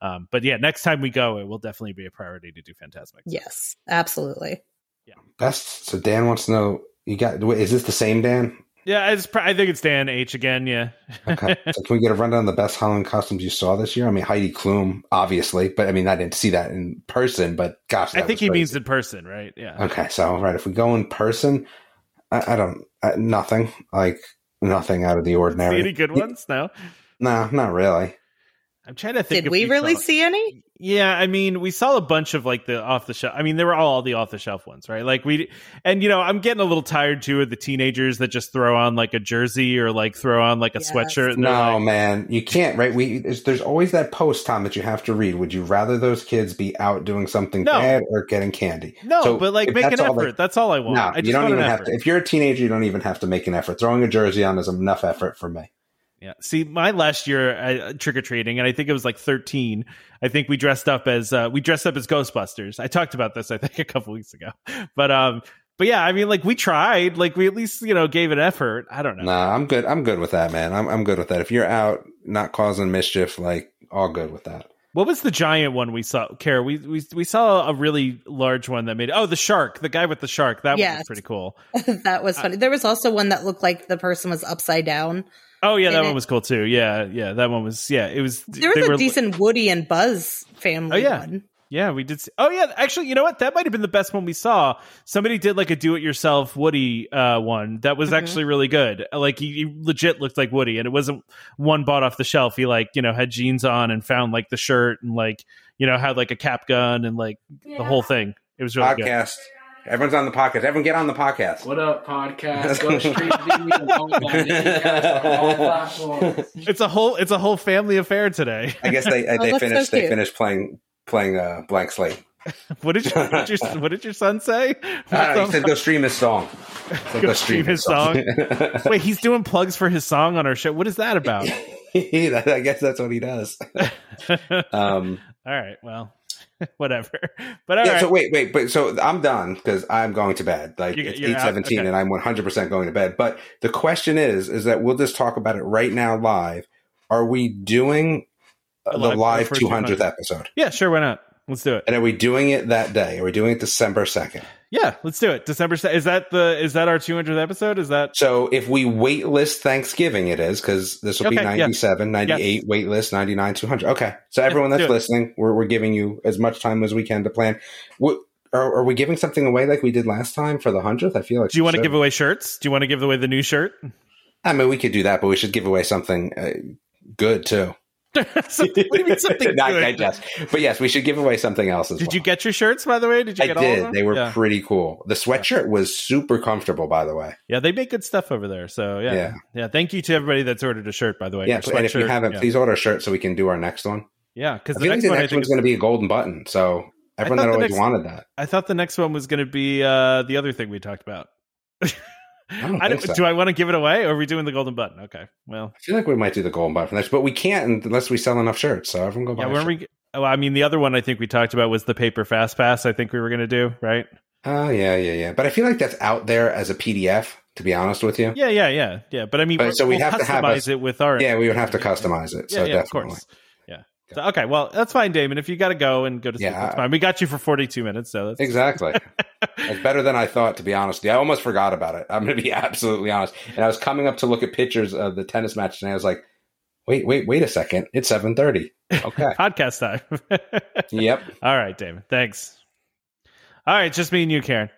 um, but yeah, next time we go, it will definitely be a priority to do Fantasmic. Yes, absolutely. Yeah, best. So Dan wants to know. You got? wait, Is this the same Dan? Yeah, it's. pr- I think it's Dan H again. Yeah. Okay. so can we get a rundown of the best Halloween costumes you saw this year? I mean, Heidi Klum, obviously, but I mean, I didn't see that in person. But gosh, I think he crazy. means in person, right? Yeah. Okay, so right, if we go in person, I, I don't uh, nothing like nothing out of the See ordinary. any good ones? No. No, not really. I'm trying to think. Did if we really saw- see any? Yeah, I mean, we saw a bunch of like the off the shelf. I mean, they were all the off the shelf ones, right? Like we, and you know, I'm getting a little tired too of the teenagers that just throw on like a jersey or like throw on like a Yes. sweatshirt. And No, like, man, you can't. Right? We there's, there's always that post, Tom, that you have to read. Would you rather those kids be out doing something No. bad or getting candy? no, So but like make an effort. they- that's all I want. No, I just you don't want even have to. If you're a teenager, you don't even have to make an effort. Throwing a jersey on is enough effort for me. Yeah. See, my last year uh, trick or treating, and I think it was like 13. I think we dressed up as uh, we dressed up as Ghostbusters. I talked about this, I think, a couple weeks ago. But um, but yeah, I mean, like we tried, like we at least you know gave an effort. I don't know. Nah, I'm good. I'm good with that, man. I'm I'm good with that. If you're out not causing mischief, like all good with that. What was the giant one we saw? Kara, we we we saw a really large one that made. Oh, the shark, the guy with the shark. That one Yes. was pretty cool. that was funny. There was also one that looked like the person was upside down. Oh yeah, that And one was cool too. Yeah, yeah, that one was. Yeah, it was. There was they a were- decent Woody and Buzz family Oh, yeah. one. Yeah, we did. See, oh yeah, actually, you know what? That might have been the best one we saw. Somebody did like a do-it-yourself Woody uh, one that was Mhm. actually really good. Like he, he legit looked like Woody, and it wasn't one bought off the shelf. He like you know had jeans on and found like the shirt and like you know had like a cap gun and like the whole thing. It was really good. Podcast. Everyone's on the podcast. Everyone get on the podcast. What up, podcast? Go to Street TV and follow my Disneycast on all platforms. It's a whole it's a whole family affair today. I guess they Oh, they that's so finished they finished playing playing uh, blank slate. What did, you, what did your what did your son say? Ah, he said go stream his song. Said, Go stream his song. Wait, he's doing plugs for his song on our show. What is that about? I guess that's what he does. Um, all right, well, whatever. But all yeah. right. So wait, wait, but so I'm done because I'm going to bed. Like You- it's eight out? Okay. and I'm 100 percent going to bed. But the question is, is that we'll just talk about it right now live. Are we doing uh, the live- live for 200th 200th. episode? yeah, sure, why not? Let's do it. And are we doing it that day? Are we doing it December 2nd? Yeah, let's do it. December 2nd. is that the is that our 200th episode? Is that So if we wait list Thanksgiving, it is because this will be Okay, yeah. 97, 98, wait list 99, 200. Okay. So everyone let's that's listening, we're, we're giving you as much time as we can to plan. What, are, are we giving something away like we did last time for the 100th? I feel like Do you want to give away shirts? Do you want to give away the new shirt? I mean, we could do that, but we should give away something uh, good too. Something- what do you mean something Not good? digest. But yes, we should give away something else as Did well. you get your shirts by the way? Did you I get all of did. They were yeah. pretty cool. The sweatshirt was super comfortable, by the way. yeah, they make good stuff over there. So yeah. Yeah. yeah, Thank you to everybody that's ordered a shirt. By the way, Yeah. And if you haven't, yeah. please order a shirt so we can do our next one. yeah, because the like next the one I next one's is- going to be a golden button. So everyone that always next- wanted that. I thought the next one was going to be uh, the other thing we talked about. I don't I don't, so. Do I want to give it away, or are we doing the golden button? Okay, well, I feel like we might do the golden button for next, but we can't unless we sell enough shirts. So everyone go buy. yeah. When we, oh, I mean, the other one I think we talked about was the paper fast pass. I think we were going to do right. Oh yeah, yeah, yeah. But I feel like that's out there as a PDF. To be honest with you, Yeah, yeah, yeah, yeah. But I mean, But so we'd we'll have to have customize a- it with our. yeah, we would have to customize it. Yeah, So yeah, of definitely. course. Yeah. So, okay, well, that's fine, Damon. If you got to go and go to sleep, Yeah, that's fine. We got you for forty-two minutes, so that's Exactly. it's better than I thought, to be honest. with. I almost forgot about it. I'm going to be absolutely honest. And I was coming up to look at pictures of the tennis match, and I was like, "Wait, wait, wait a second! It's 7:30." Okay. podcast time. yep. All right, Damon. Thanks. All right, just me and you, Karen.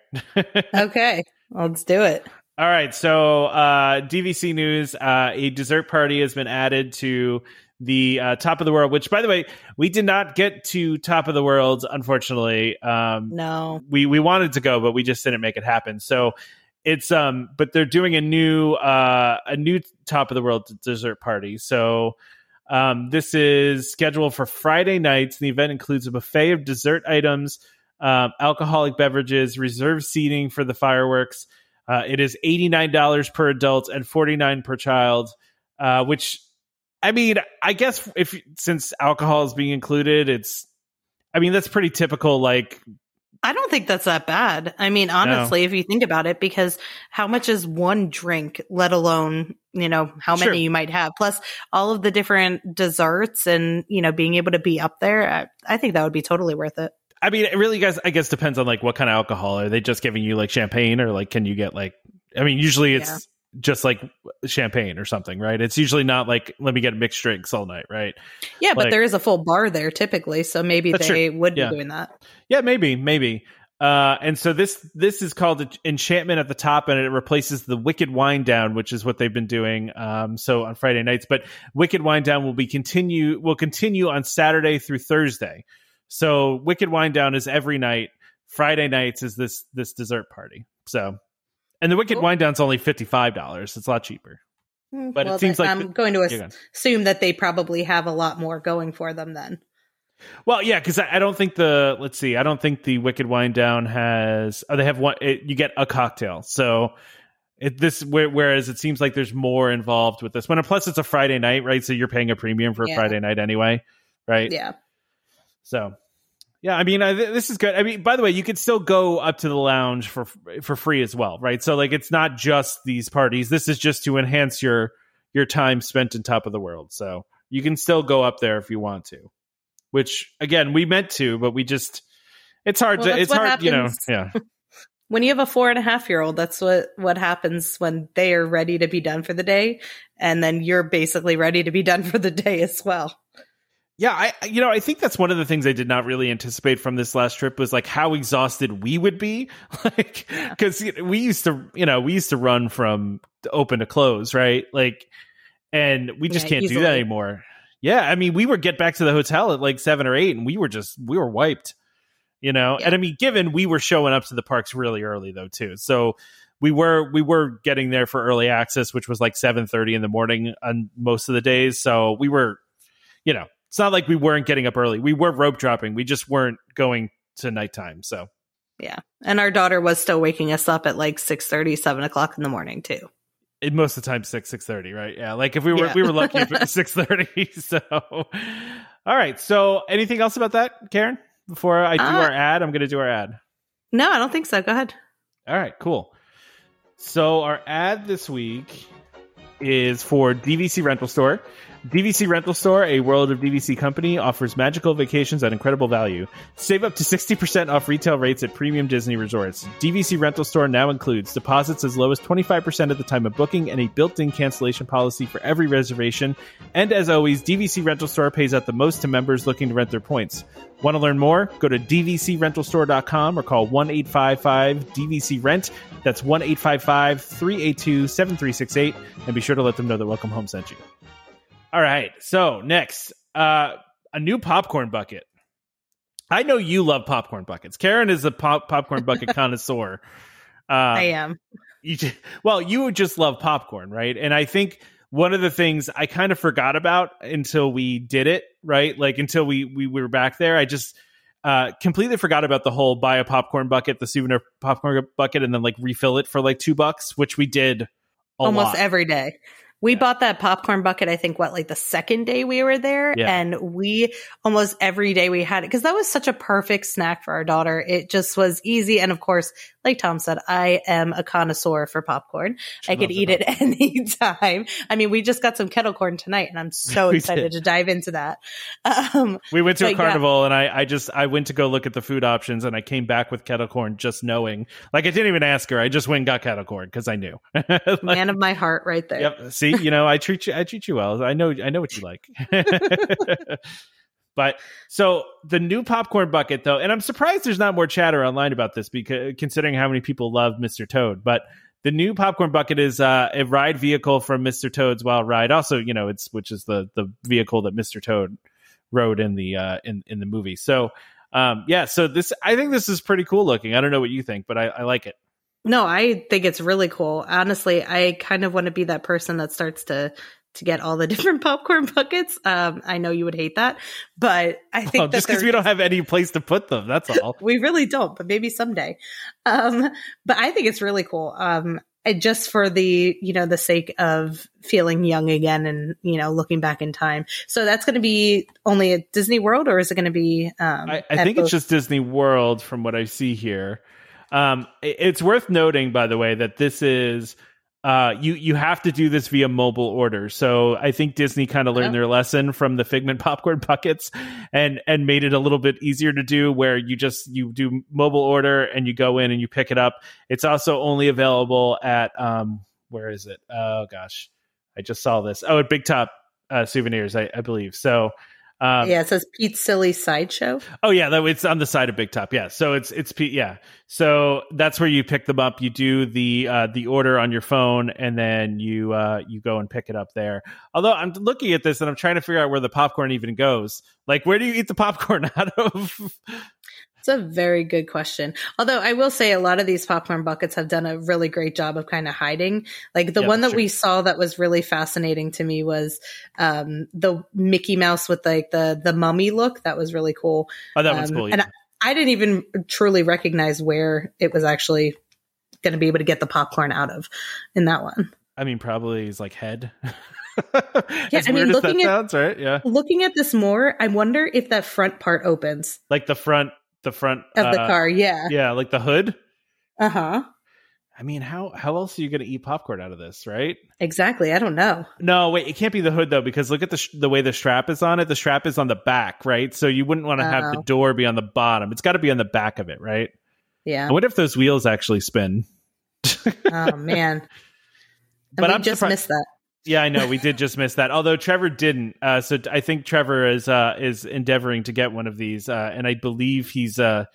Okay, let's do it. All right, so uh, DVC news: uh, a dessert party has been added to the uh, top of the world. Which, by the way, we did not get to top of the world, unfortunately. Um, No, we we wanted to go, but we just didn't make it happen. So it's um, but they're doing a new uh a new top of the world dessert party. So um, this is scheduled for Friday nights. The event includes a buffet of dessert items, um, alcoholic beverages, reserved seating for the fireworks. Uh, it is eighty nine dollars per adult and forty nine per child, uh, which I mean, I guess if since alcohol is being included, it's I mean that's pretty typical. Like I don't think that's that bad. I mean, honestly, if you think about it, because how much is one drink, let alone, you know, how many Sure. you might have, plus all of the different desserts and, you know, being able to be up there, I, I think that would be totally worth it. I mean, it really, guys, I guess depends on like what kind of alcohol. Are they just giving you like champagne, or like can you get like? I mean, usually it's Yeah. Just like champagne or something, right? It's usually not like let me get mixed drinks all night, right? Yeah, but there is a full bar there typically, so maybe they true. would Yeah. be doing that. Yeah, maybe, maybe. Uh, and so this this is called Enchantment at the top, and it replaces the Wicked Wind Down, which is what they've been doing. Um, so on Friday nights, but Wicked Wind Down will be continue will continue on Saturday through Thursday. So Wicked Wind Down is every night. Friday nights is this this dessert party. So, and the Wicked Cool. Wind Down's only fifty five dollars. It's a lot cheaper. Hmm. But it seems like I'm the- going to You're as- gone. assume that they probably have a lot more going for them then. Well, yeah, because I, I don't think the let's see, I don't think the Wicked Wind Down has. Oh, they have one. It, you get a cocktail, so it, this whereas it seems like there's more involved with this one. And plus, it's a Friday night, right? So you're paying a premium for a Friday night anyway, right? Yeah. So, yeah, I mean, I, this is good. I mean, by the way, you could still go up to the lounge for for free as well, right? So, like, it's not just these parties. This is just to enhance your your time spent in top of the world. So, you can still go up there if you want to. Which, again, we meant to, but we just it's hard Well, to it's what hard, you know. Yeah, When you have a four and a half year old, that's what what happens when they are ready to be done for the day, and then you're basically ready to be done for the day as well. Yeah. I you know I think that's one of the things I did not really anticipate from this last trip was like how exhausted we would be, like because we used to you know we used to run from open to close, right? Like, and we just Yeah, can't do that anymore. Yeah, I mean, we would get back to the hotel at like seven or eight, and we were just we were wiped, you know. Yeah. And I mean, given we were showing up to the parks really early though too, so we were we were getting there for early access, which was like seven thirty in the morning on most of the days. So we were, you know, it's not like we weren't getting up early. We were rope dropping. We just weren't going to nighttime. So Yeah. And our daughter was still waking us up at like 6 7 o'clock in the morning too. it, most of the time six six thirty, right? Yeah, like if we were Yeah. we were lucky if it was six thirty. So, all right. So, anything else about that, Karen? Before I do Uh, our ad, I'm going to do our ad. No, I don't think so. Go ahead. All right, cool. So our ad this week is for DVC Rental Store. DVC Rental Store, a World of DVC company, offers magical vacations at incredible value. Save up to 60% off retail rates at premium Disney resorts. DVC Rental Store now includes deposits as low as 25% at the time of booking and a built-in cancellation policy for every reservation. And as always, DVC Rental Store pays out the most to members looking to rent their points. Want to learn more? Go to dvcrentalstore.com or call 1 855 DVC Rent. That's 1 855 382 7368. And be sure to let them know that Welcome Home sent you. All right. So, next, uh, a new popcorn bucket. I know you love popcorn buckets. Karen is a pop- popcorn bucket connoisseur. Uh, I am. you just, well, you would just love popcorn, right? And I think one of the things I kind of forgot about until we did it, right? Like until we we were back there, I just uh completely forgot about the whole buy a popcorn bucket, the souvenir popcorn bucket, and then like refill it for like two bucks, which we did Almost lot. every day. We Yeah. bought that popcorn bucket, I think, what, like the second day we were there? Yeah. And we almost every day we had it because that was such a perfect snack for our daughter. It just was easy. And of course, like Tom said, I am a connoisseur for popcorn. She I could eat it it any time. I mean, we just got some kettle corn tonight and I'm so excited to dive into that. Um, We went to a But yeah. carnival and I, I just I went to go look at the food options and I came back with kettle corn just knowing. Like I didn't even ask her. I just went and got kettle corn because I knew. Like, man of my heart right there. Yep. See, you know, I treat you I treat you well. I know I know what you like. but so the new popcorn bucket though, and I'm surprised there's not more chatter online about this because considering how many people love Mr. Toad, but the new popcorn bucket is uh, a ride vehicle from Mr. Toad's Wild Ride. Also, you know, it's which is the the vehicle that Mr. Toad rode in the uh, in in the movie. So, um, yeah. So this, I think this is pretty cool looking. I don't know what you think, but I, I like it. No, I think it's really cool. Honestly, I kind of want to be that person that starts to to get all the different popcorn buckets. Um, I know you would hate that, but I think Well, just because we don't have any place to put them, that's all. we really don't, but maybe someday. Um, but I think it's really cool. Um, just for the you know the sake of feeling young again and you know looking back in time. So that's going to be only at Disney World, or is it going to be? Um, I, I think both- it's just Disney World from what I see here. Um, it's worth noting, by the way, that this is uh, you you have to do this via mobile order. So I think Disney kind of learned Oh. their lesson from the Figment popcorn buckets and and made it a little bit easier to do, where you just you do mobile order and you go in and you pick it up. It's also only available at um, where is it? Oh gosh, I just saw this. Oh, at Big Top uh, Souvenirs, I, I believe. So Um, yeah, it says Pete's Silly Sideshow. Oh yeah, that it's on the side of Big Top. Yeah, so it's it's P- yeah. So that's where you pick them up. You do the uh, the order on your phone, and then you uh, you go and pick it up there. Although I'm looking at this and I'm trying to figure out where the popcorn even goes. Like, where do you eat the popcorn out of? It's a very good question. Although I will say a lot of these popcorn buckets have done a really great job of kind of hiding. Like the Yeah, one that we saw that was really fascinating to me was um, the Mickey Mouse with like the the mummy look. That was really cool. Oh, that one's Um, cool. And I, I didn't even truly recognize where it was actually going to be able to get the popcorn out of in that one. I mean, probably his like head. Yeah, I mean, looking at- sounds, right? Yeah, Looking at this more, I wonder if that front part opens like the front, the front of the uh, car. Yeah. Yeah, like the hood. Uh huh. I mean, how how else are you going to eat popcorn out of this, right? Exactly. I don't know. No, wait, it can't be the hood though, because look at the sh- the way the strap is on it. The strap is on the back, right? So you wouldn't want to have the Oh. door be on the bottom. It's got to be on the back of it, right? Yeah. I wonder if those wheels actually spin. Oh man. But we I'm just surprised- missed that. Yeah, I know we did just miss that. Although Trevor didn't, uh, so I think Trevor is uh, is endeavoring to get one of these, uh, and I believe he's. Uh,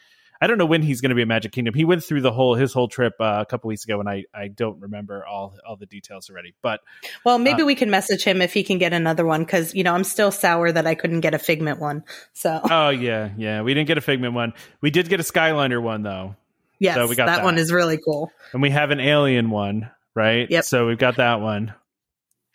I don't know when he's going to be at Magic Kingdom. He went through the whole his whole trip uh, a couple weeks ago, and I I don't remember all all the details already. But Well, maybe Uh, we can message him if he can get another one because you know I'm still sour that I couldn't get a Figment one. So oh yeah, yeah, we didn't get a Figment one. We did get a Skyliner one though, yes, so we got that, that. one is really cool. and we have an Alien one, right? Yep. So we've got that one.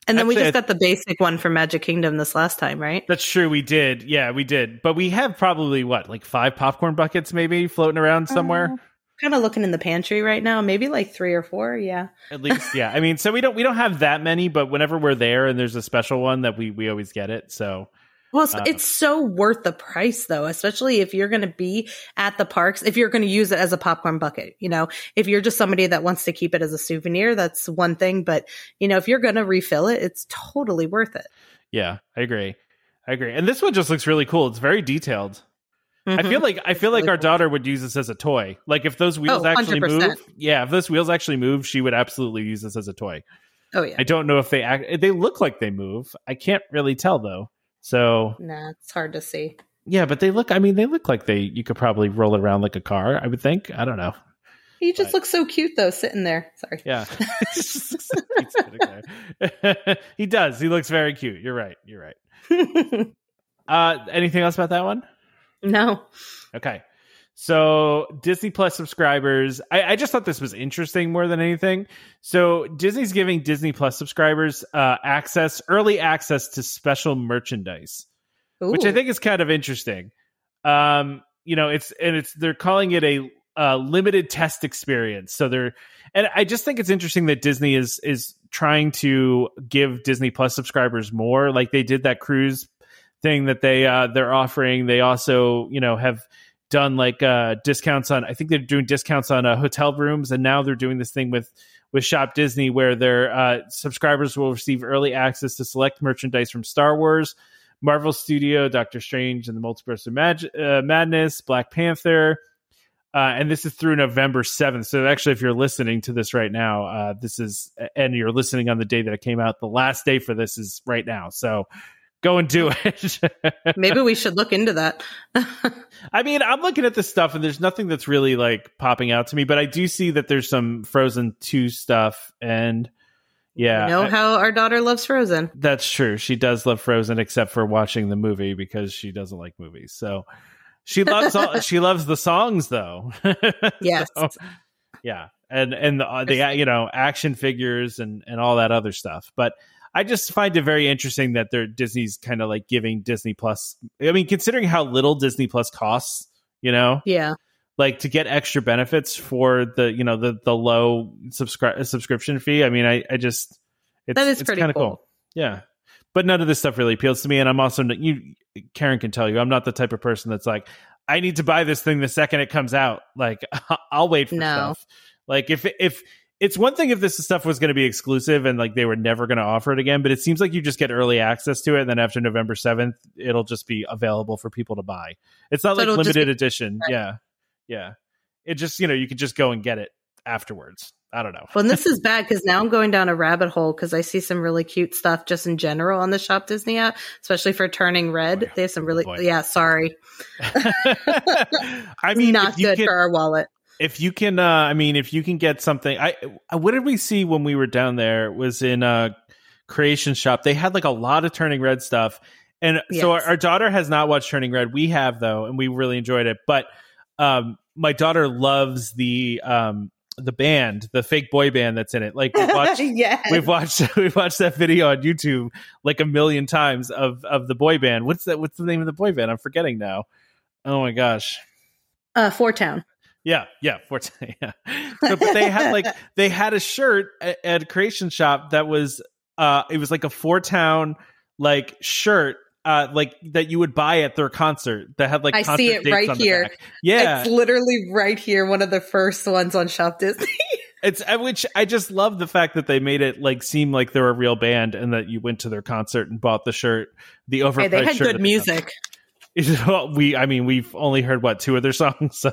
And then we just got the basic one for Magic Kingdom this last time, right? That's true. We did. Yeah, we did. But we have probably what, like five popcorn buckets, maybe floating around uh, somewhere. kind of looking in the pantry right now, maybe like three or four. Yeah. At least, yeah. I mean, so we don't we don't have that many, but whenever we're there and there's a special one, that we we always get it. So Well, it's, Uh, it's so worth the price though, especially if you're going to be at the parks, if you're going to use it as a popcorn bucket, you know, if you're just somebody that wants to keep it as a souvenir, that's one thing. But, you know, if you're going to refill it, it's totally worth it. yeah, I agree. I agree. And this one just looks really cool. It's very detailed. I Mhm. feel like I feel like our cool. daughter would use this as a toy. Like if those wheels Oh, actually 100%. move, yeah, if those wheels actually move, she would absolutely use this as a toy. oh yeah. I don't know if they act. They look like they move. I can't really tell though. So Nah, it's hard to see. yeah, but they look. I mean, they look like they. You could probably roll it around like a car. I would think. I don't know. He just Right. looks so cute though, sitting there. Sorry. Yeah, he does. He looks very cute. You're right. You're right. Uh, anything else about that one? no. Okay. So Disney Plus subscribers, I, I just thought this was interesting more than anything. So Disney's giving Disney Plus subscribers uh, access, early access to special merchandise, which I think is kind of interesting. Um, you know, it's and it's they're calling it a uh, limited test experience. So they're and I just think it's interesting that Disney is is trying to give Disney Plus subscribers more, like they did that cruise thing that they uh, they're offering. They also you know have done like uh, discounts on. I think they're doing discounts on uh, hotel rooms, and now they're doing this thing with with Shop Disney where their uh, subscribers will receive early access to select merchandise from Star Wars. Marvel Studio, Doctor Strange and the Multiverse of Mag- uh, Madness, Black Panther, uh, and this is through November seventh. So actually, if you're listening to this right now, uh, this is and you're listening on the day that it came out. The last day for this is right now. So go and do it. Maybe we should look into that. I mean, I'm looking at this stuff and there's nothing that's really like popping out to me, but I do see that there's some Frozen 2 stuff and yeah. you know I- how our daughter loves Frozen. that's true. She does love Frozen except for watching the movie because she doesn't like movies. So she loves all, she loves the songs though. Yes. So, yeah. And and the, uh, the you know, action figures and and all that other stuff. But I just find it very interesting that they're Disney's kind of like giving Disney Plus. I mean, considering how little Disney Plus costs, you know, Yeah. like to get extra benefits for the you know the the low subscri- subscription fee. I mean, I I just it's, That is it's pretty kinda cool. Yeah, but none of this stuff really appeals to me, and I'm also you. Karen can tell you, I'm not the type of person that's like, I need to buy this thing the second it comes out. Like, I'll wait for No. stuff. Like if if it's one thing if this stuff was going to be exclusive and like they were never going to offer it again, but it seems like you just get early access to it, and then after November seventh, it'll just be available for people to buy. It's not So like limited be- edition. Yeah, yeah. It just you know you could just go and get it afterwards. I don't know. Well, and this is bad because now I'm going down a rabbit hole because I see some really cute stuff just in general on the Shop Disney app, especially for turning oh, red. Boy. They have some oh, really, boy. yeah, sorry. I mean, not good for our wallet. If you can, uh, I mean, if you can get something, I uh, what did we see when we were down there? It was in a creation shop. They had like a lot of turning red stuff, and so our, our daughter has not watched Turning Red. We have though, and we really enjoyed it. But um, my daughter loves the um the band, the fake boy band that's in it. Like we've watched. yes. We've watched we've watched that video on YouTube like a million times of of the boy band. What's that? What's the name of the boy band? I'm forgetting now. Oh my gosh. uh, Four Town. Yeah, yeah, Forte. Yeah. So, but they had like they had a shirt at, at Creation Shop that was uh it was like a Four Town like shirt uh like that you would buy at their concert that had like I see it right here. Yeah, It's literally right here, one of the first ones on Shop Disney. it's which I just love the fact that they made it like seem like they're a real band and that you went to their concert and bought the shirt, the overpriced hey, they had good that music. Well, we I mean we've only heard what two of their songs, so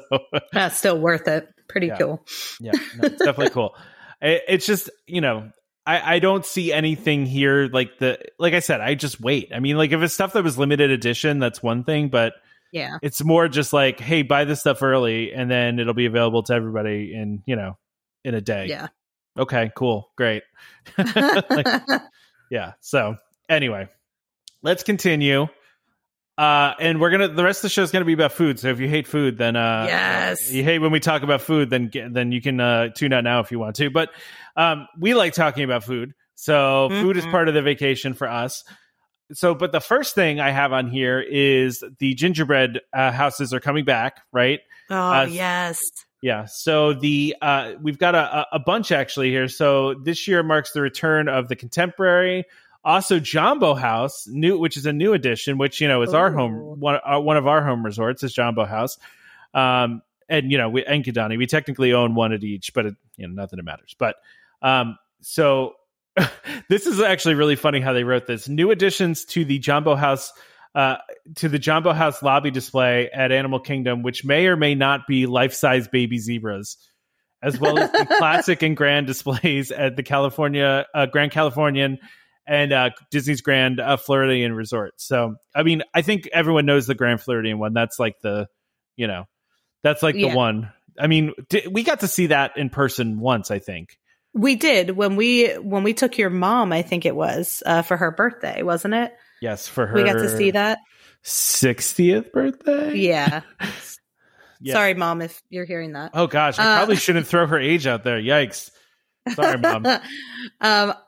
That's still worth it. Pretty Yeah. cool. yeah, no, it's definitely cool. It, it's just you know, I I don't see anything here like the like I said. I just wait. I mean, like if it's stuff that was limited edition, that's one thing, but Yeah. it's more just like, hey, buy this stuff early, and then it'll be available to everybody in you know in a day. Yeah. Okay. Cool. Great. Like, yeah. So anyway, let's continue. Uh, and we're gonna the rest of the show is gonna be about food. So if you hate food, then uh, Yes. you hate when we talk about food, then get, then you can uh, tune out now if you want to. But um, we like talking about food, so food is Mhm. part of the vacation for us. So, but the first thing I have on here is the gingerbread uh, houses are coming back, right? oh, Uh, yes. Yeah. So the uh, we've got a, a bunch actually here. So this year marks the return of the contemporary, also Jambo House, new which is a new addition, which you know is our home one uh, one of our home resorts is Jambo House. Um, and you know we and Kidani, we technically own one at each, but it, you know nothing that matters. But um, so this is actually really funny how they wrote this. New additions to the Jambo House uh, to the Jambo House lobby display at Animal Kingdom, which may or may not be life size baby zebras, as well as the classic and grand displays at the California uh, Grand Californian and uh, Disney's Grand uh, Floridian Resort. So, I mean, I think everyone knows the Grand Floridian one. That's like the, you know, that's like Yeah. the one. I mean, di- we got to see that in person once. I think. We did when we when we took your mom, I think it was, uh, for her birthday, wasn't it? Yes, for her. We got to see that. 60th birthday. Yeah. Yeah. Sorry, mom, if you're hearing that. Oh gosh, I Uh, probably shouldn't throw her age out there. Yikes. Sorry, mom. um,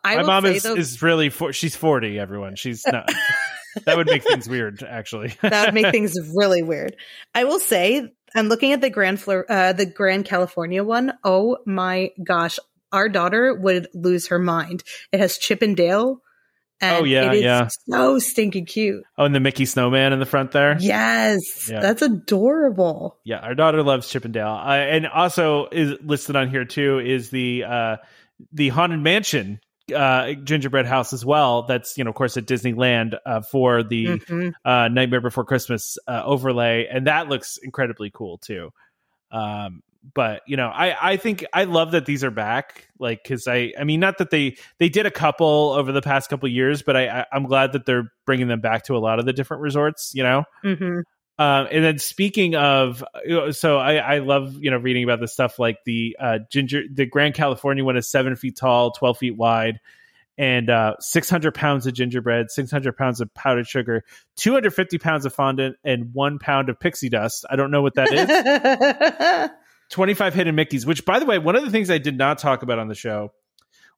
I My mom is, is really for, she's 40 everyone. She's not That would make things weird actually. that would make things really weird. I will say, I'm looking at the Grand Flor- uh, the Grand California one. Oh my gosh, our daughter would lose her mind. It has Chip and Dale. And Oh, yeah, yeah. so stinking cute. oh, and the Mickey Snowman in the front there. Yes, Yeah. that's adorable. Yeah, our daughter loves Chip and Dale, uh, and also is listed on here too is the uh, the haunted mansion uh, gingerbread house as well. That's you know, of course, at Disneyland uh, for the Mhm. uh, Nightmare Before Christmas uh, overlay, and that looks incredibly cool too. Um, but you know, I I think I love that these are back. Like, because I I mean, not that they they did a couple over the past couple years, but I, I I'm glad that they're bringing them back to a lot of the different resorts. You know. Mhm. Um, and then speaking of, so I, I love you know reading about this stuff like the uh, ginger, the Grand California one is seven feet tall, twelve feet wide, and uh, six hundred pounds of gingerbread, six hundred pounds of powdered sugar, two hundred fifty pounds of fondant, and one pound of pixie dust. I don't know what that is. 25 hidden Mickeys, which by the way, one of the things I did not talk about on the show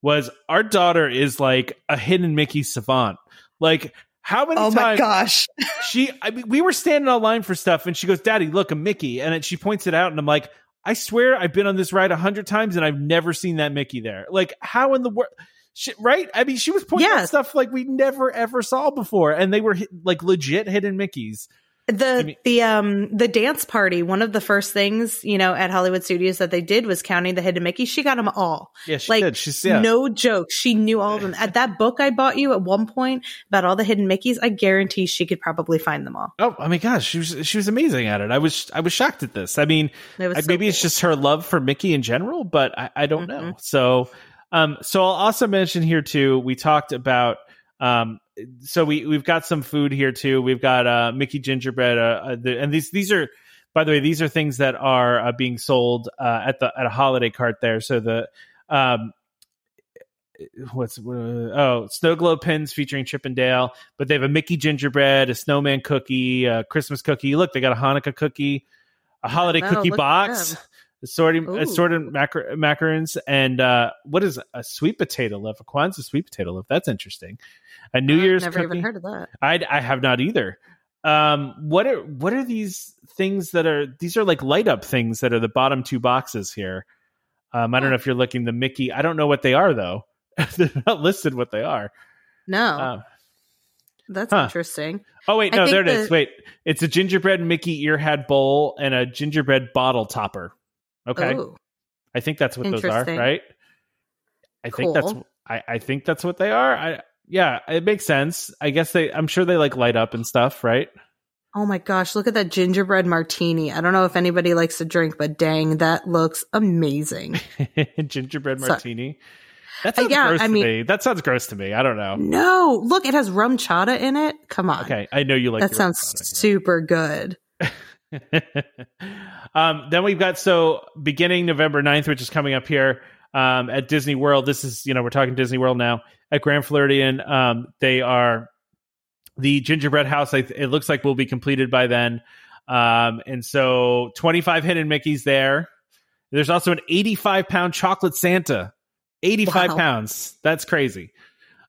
was our daughter is like a hidden Mickey savant. Like how many oh my gosh. she I mean, we were standing online for stuff and she goes, Daddy, look, a Mickey. And then she points it out and I'm like, I swear I've been on this ride a hundred times and I've never seen that Mickey there. Like how in the world right? I mean, she was pointing out stuff like we never ever saw before, and they were hi- like legit hidden Mickeys. The the um the dance party. One of the first things you know at Hollywood Studios that they did was counting the hidden Mickey. She got them all. Yeah, she like did. She's yeah. no joke. She knew all of them. At that book I bought you at one point about all the hidden Mickeys, I guarantee she could probably find them all. Oh, I mean, gosh, she was she was amazing at it. I was I was shocked at this. I mean, It I- so maybe it's just her love for Mickey in general, but I, I don't know. Mhm. So, um, so I'll also mention here too. We talked about, um, so we we've got some food here too. We've got uh Mickey gingerbread, uh, uh the, and these these are. By the way, these are things that are uh, being sold uh, at the at a holiday cart there. So the um, what's uh, oh snow globe pins featuring Chip and Dale, but they have a Mickey gingerbread, a snowman cookie, a Christmas cookie. Look, they got a Hanukkah cookie, a holiday No, cookie box. Assorted Ooh. assorted macar- macarons, and uh, what is a sweet potato loaf? A Kwanzaa sweet potato loaf. That's interesting. A New I've Year's never cookie. even heard of that. I I have not either. Um, what are what are these things that are these are like light up things that are the bottom two boxes here? Um, I don't know if you're looking the Mickey. I don't know what they are though. They're not listed what they are. No, Um, that's huh. interesting. oh wait, no, there it is. the- Wait, it's a gingerbread Mickey earhead bowl and a gingerbread bottle topper. Okay, Ooh. I think that's what those are, right? I think that's I, I think that's what they are. I yeah, it makes sense. I guess they. I'm sure they like light up and stuff, right? Oh my gosh, look at that gingerbread martini. I don't know if anybody likes to drink, but dang, that looks amazing. gingerbread martini. That Uh, sounds yeah, gross I to mean- me. That sounds gross to me. I don't know. no, look, it has RumChata in it. Come on. Okay, I know you like that sounds product, super good. um, then we've got so beginning November 9th, which is coming up here um, at Disney World. This is, you know, we're talking Disney World now at Grand Floridian. Um, they are the gingerbread house. I, it looks like will be completed by then. Um, and so 25 hidden Mickeys there. There's also an 85 pound chocolate Santa. 85 Wow. pounds. That's crazy.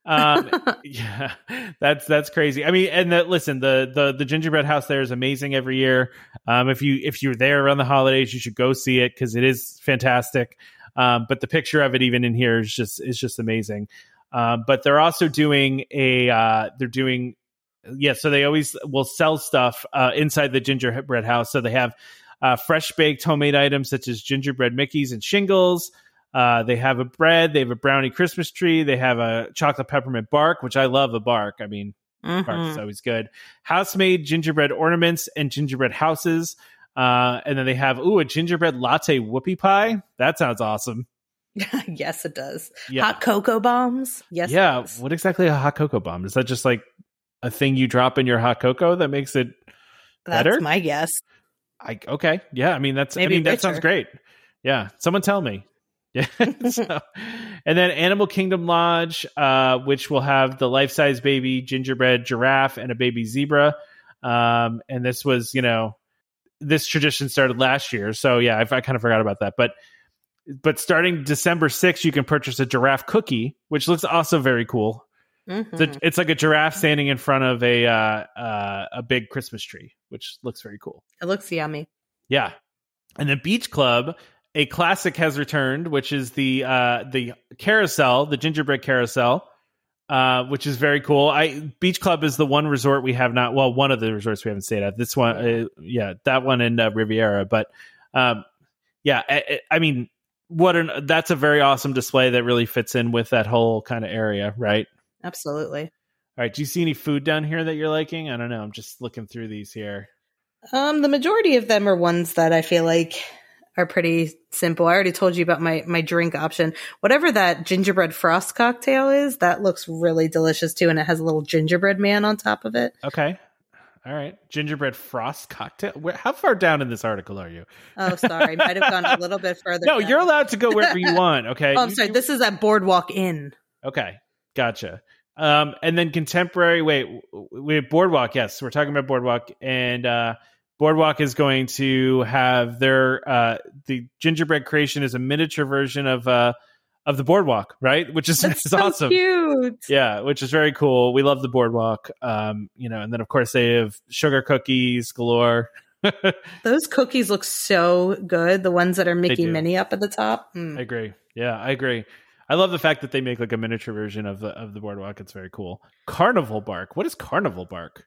Um, yeah, that's that's crazy. I mean, and the, listen, the the the gingerbread house there is amazing every year. Um, if you if you're there around the holidays, you should go see it because it is fantastic. Um, but the picture of it even in here is just is just amazing. Um, but they're also doing a uh, they're doing yeah. So they always will sell stuff uh, inside the gingerbread house. So they have uh, fresh baked homemade items such as gingerbread Mickeys and shingles. Uh, they have a bread. They have a brownie Christmas tree. They have a chocolate peppermint bark, which I love a bark. I mean, bark is always good. House made gingerbread ornaments and gingerbread houses. Uh, and then they have ooh a gingerbread latte whoopie pie. That sounds awesome. yes, it does. Yeah, Hot cocoa bombs. Yes. yeah. What exactly a hot cocoa bomb? Is that just like a thing you drop in your hot cocoa that makes it That's better? my guess. I okay. Yeah, I mean that's I Maybe mean that sounds great. Yeah, someone tell me. Yeah. so, and then Animal Kingdom Lodge, uh, which will have the life size baby gingerbread giraffe and a baby zebra. Um, and this was, you know, this tradition started last year, so yeah, I, I kind of forgot about that. But but starting December sixth, you can purchase a giraffe cookie, which looks also very cool. Mhm. It's, a, it's like a giraffe standing in front of a uh, uh, a big Christmas tree, which looks very cool. It looks yummy. Yeah. And the Beach Club, a classic has returned, which is the uh the carousel, the gingerbread carousel. Uh, which is very cool. I Beach Club is the one resort we have not. Well, one of the resorts we haven't stayed at. This one, uh, yeah, that one in uh, Riviera. But, um, yeah, I, I mean, what an that's a very awesome display that really fits in with that whole kind of area, right? Absolutely. All right. Do you see any food down here that you're liking? I don't know. I'm just looking through these here. Um, the majority of them are ones that I feel like are pretty simple. I already told you about my my drink option. Whatever that gingerbread frost cocktail is, that looks really delicious too, and it has a little gingerbread man on top of it. Okay. All right. Gingerbread frost cocktail. Where, how far down in this article are you? Oh, sorry, might have gone a little bit further. No, down. you're allowed to go wherever you want. Okay. Oh, I'm You- sorry. you- This is at Boardwalk Inn. okay. Gotcha. Um, and then contemporary. Wait, we have Boardwalk. Yes, we're talking about Boardwalk, and uh, Boardwalk is going to have their uh, the gingerbread creation is a miniature version of uh, of the Boardwalk, right? Which is, That's is so awesome. cute. Yeah, which is very cool. We love the boardwalk. Um, you know, and then of course they have sugar cookies galore. Those cookies look so good. The ones that are Mickey do. Minnie up at the top. Mm. I agree. Yeah, I agree. I love the fact that they make like a miniature version of the of the boardwalk. It's very cool. Carnival bark. What is carnival bark?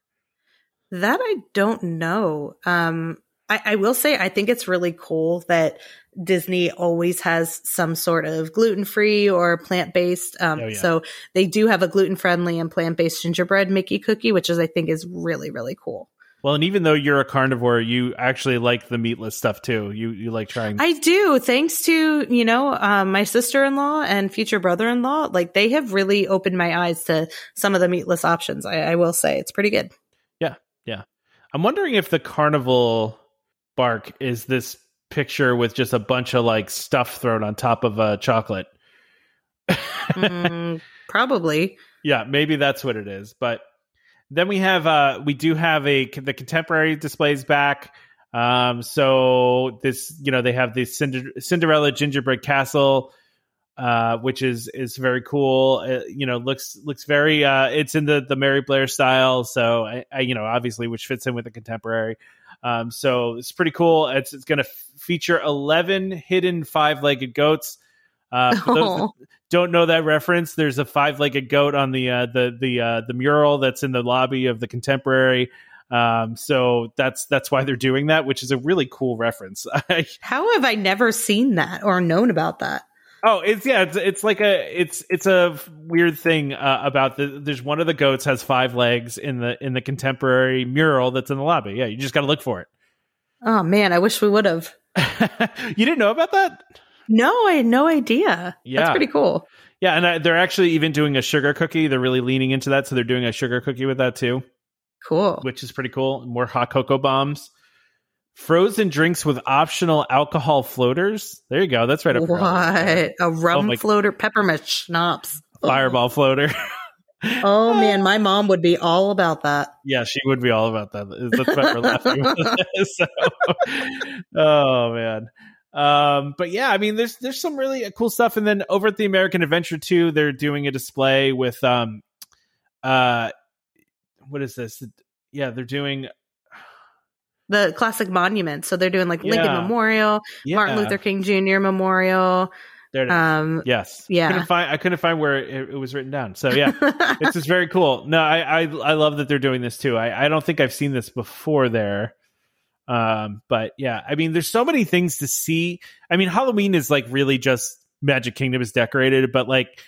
That I don't know. Um, I, I will say I think it's really cool that Disney always has some sort of gluten free or plant based. Um, Oh, yeah. So they do have a gluten friendly and plant based gingerbread Mickey cookie, which is I think is really really cool. Well, and even though you're a carnivore, you actually like the meatless stuff too. You you like trying. I do, thanks to you know um, my sister in law and future brother in law. Like they have really opened my eyes to some of the meatless options. I, I will say it's pretty good. I'm wondering if the carnival bark is this picture with just a bunch of like stuff thrown on top of a chocolate. Mm, probably. Yeah, maybe that's what it is. But then we have uh we do have a the contemporary displays back. Um so this you know they have the Cinder- Cinderella gingerbread castle uh which is is very cool. Uh, you know looks looks very uh it's in the the Mary Blair style so I, I you know obviously which fits in with the contemporary. Um so it's pretty cool. It's it's going to f- feature 11 hidden five-legged goats. Uh, for those that don't know that reference, there's a five-legged goat on the uh, the the uh, the mural that's in the lobby of the Contemporary. Um, so that's that's why they're doing that, which is a really cool reference. How have I never seen that or known about that? Oh, it's yeah, it's it's like a it's it's a weird thing uh, about the. There's one of the goats has five legs in the in the Contemporary mural that's in the lobby. Yeah, you just got to look for it. Oh man, I wish we would have. you didn't know about that? No, I had no idea. Yeah. That's pretty cool. Yeah, and uh, they're actually even doing a sugar cookie. They're really leaning into that, so they're doing a sugar cookie with that too. Cool. which is pretty cool. More hot cocoa bombs. Frozen drinks with optional alcohol floaters. There you go. That's right up. What? A rum Oh floater, peppermint schnapps. Fireball floater. Oh man, my mom would be all about that. yeah, she would be all about that. That's why we're laughing. so, oh man. Um, but yeah, I mean, there's there's some really cool stuff. And then over at the American Adventure 2, they're doing a display with um, uh, what is this? Yeah, they're doing The classic monument. So they're doing like Lincoln Yeah. Memorial, yeah, Martin Luther King Jr. Memorial. There it is. Um, yes. yeah. Couldn't find. I couldn't find where it, it was written down. So yeah. it's just very cool. No, I, I I love that they're doing this too. I, I don't think I've seen this before there. Um, but yeah, I mean, there's so many things to see. I mean, Halloween is like really just Magic Kingdom is decorated, but like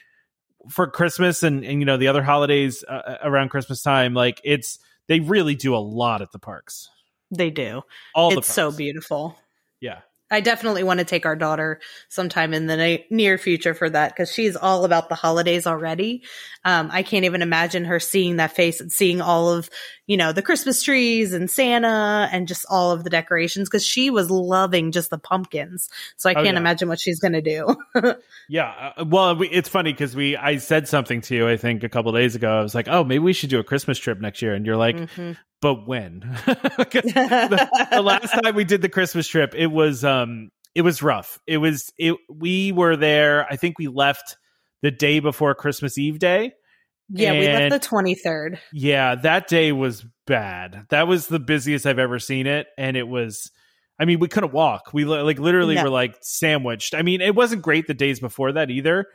for Christmas and and you know the other holidays uh, around Christmas time, like it's they really do a lot at the parks. They do. All it's so beautiful. Yeah. I definitely want to take our daughter sometime in the na- near future for that because she's all about the holidays already. Um, I can't even imagine her seeing that face and seeing all of, you know, the Christmas trees and Santa and just all of the decorations because she was loving just the pumpkins. So I Oh, can't yeah. imagine what she's going to do. Yeah, uh, well, we, it's funny because we I said something to you I think a couple days ago. I was like, "Oh, maybe we should do a Christmas trip next year," and you're like, Mhm. "But when? the, the last time we did the Christmas trip, it was um it was rough. It was it we were there. I think we left the day before Christmas Eve day. yeah, we left the 23rd. Yeah, that day was bad. That was the busiest I've ever seen it, and it was. I mean, we couldn't walk. We like literally No. were like sandwiched. I mean, it wasn't great the days before that either.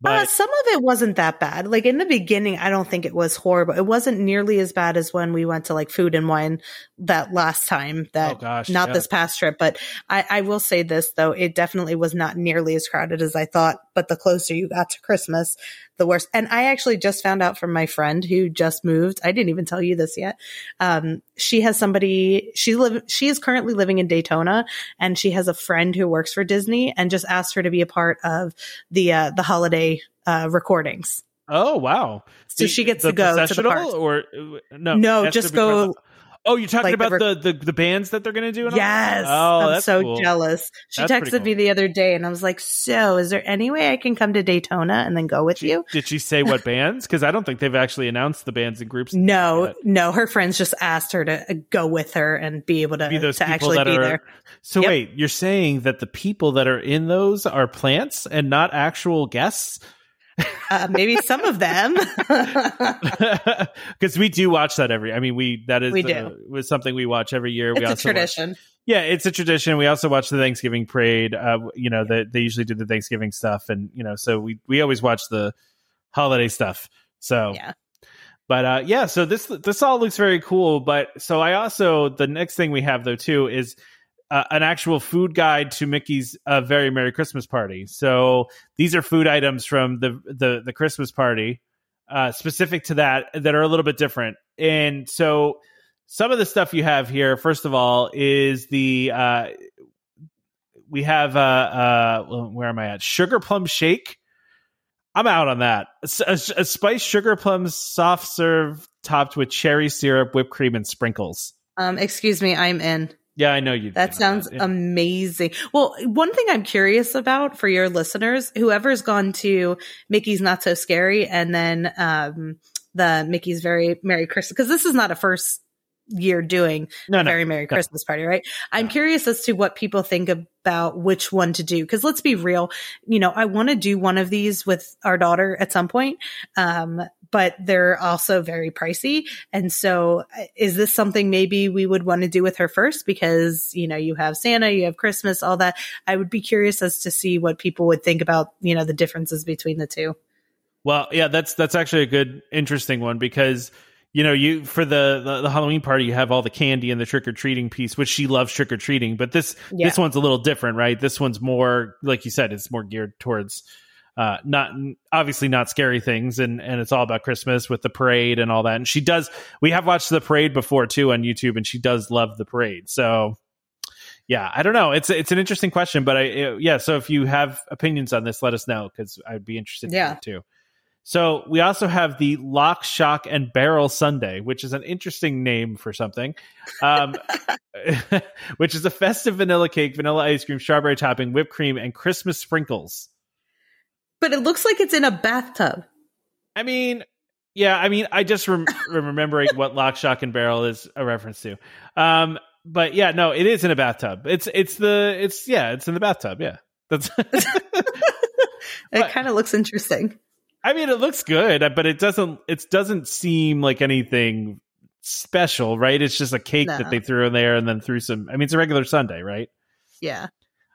But uh, some of it wasn't that bad. Like in the beginning, I don't think it was horrible. It wasn't nearly as bad as when we went to like food and wine that last time. That Oh, gosh, not yeah. this past trip, but I, I will say this though, it definitely was not nearly as crowded as I thought. But the closer you got to Christmas, the worst. And I actually just found out from my friend who just moved. I didn't even tell you this yet. Um, she has somebody. She live. She is currently living in Daytona, and she has a friend who works for Disney, and just asked her to be a part of the uh, the holiday uh, recordings. oh wow, So The- she gets to go to the parks. or uh, no? No, just to be part of go- Oh, you're talking like the about rec- the, the the bands that they're going to do? and all? Yes, Oh, I'm so cool. jealous. She That's texted me the other day, and I was like, "So, is there any way I can come to Daytona and then go with you?" Did she say what bands? Because I don't think they've actually announced the bands and groups. No, yet. no. Her friends just asked her to uh, go with her and be able to, Be those to people actually be are. there. So Yep. wait, you're saying that the people that are in those are plants and not actual guests? Uh, maybe some of them. because we do watch that every. I mean, we that is We do. uh, was something we watch every year. we it's a also watch- tradition. yeah, it's a tradition. We also watch the Thanksgiving parade. Uh, you know, they they usually do the Thanksgiving stuff, and you know, so we we always watch the holiday stuff. So Yeah. But uh, yeah, so this this all looks very cool. But so I also the next thing we have though too is uh, an actual food guide to Mickey's uh, very Merry Christmas party. So these are food items from the the the Christmas party uh, specific to that that are a little bit different. And so some of the stuff you have here, first of all, is the uh, we have uh, uh, where am I at? Sugar plum shake. I'm out on that. A, a, spiced sugar plum soft serve topped with cherry syrup, whipped cream, and sprinkles. Um, excuse me, I'm in. Yeah, I know you. That sounds that, amazing. Well, one thing I'm curious about for your listeners, whoever's gone to Mickey's Not So Scary and then um, the Mickey's Very Merry Christmas, because this is not a first year doing no, no, Very Merry no. Christmas Party, right? I'm curious as to what people think about which one to do. Cause let's be real, you know, I want to do one of these with our daughter at some point. Um, but they're also very pricey. And so uh, is this something maybe we would want to do with her first? Because, you know, you have Santa, you have Christmas, all that. I would be curious as to see what people would think about, you know, the differences between the two. Well, yeah, that's, that's actually a good, interesting one because you know, you for the, the, the Halloween party, you have all the candy and the trick or treating piece, which she loves trick or treating. But this yeah. this one's a little different, right? This one's more, like you said, it's more geared towards uh, not obviously not scary things, and and it's all about Christmas with the parade and all that. And she does. We have watched the parade before too on YouTube, and she does love the parade. So yeah, I don't know. It's it's an interesting question, but I it, yeah. So if you have opinions on this, let us know because I'd be interested. Yeah. In too. So we also have the Lock, Shock, and Barrel Sundae, which is an interesting name for something, um, which is a festive vanilla cake, vanilla ice cream, strawberry topping, whipped cream, and Christmas sprinkles. But it looks like it's in a bathtub. I mean, yeah, I mean, I just rem- remembering what Lock, Shock, and Barrel is a reference to. Um, but yeah, no, it is in a bathtub. It's it's the it's yeah, it's in the bathtub. Yeah, that's. it kind of looks interesting. I mean, it looks good, but it doesn't. It doesn't seem like anything special, right? It's just a cake no. that they threw in there and then threw some. I mean, it's a regular sundae, right? Yeah.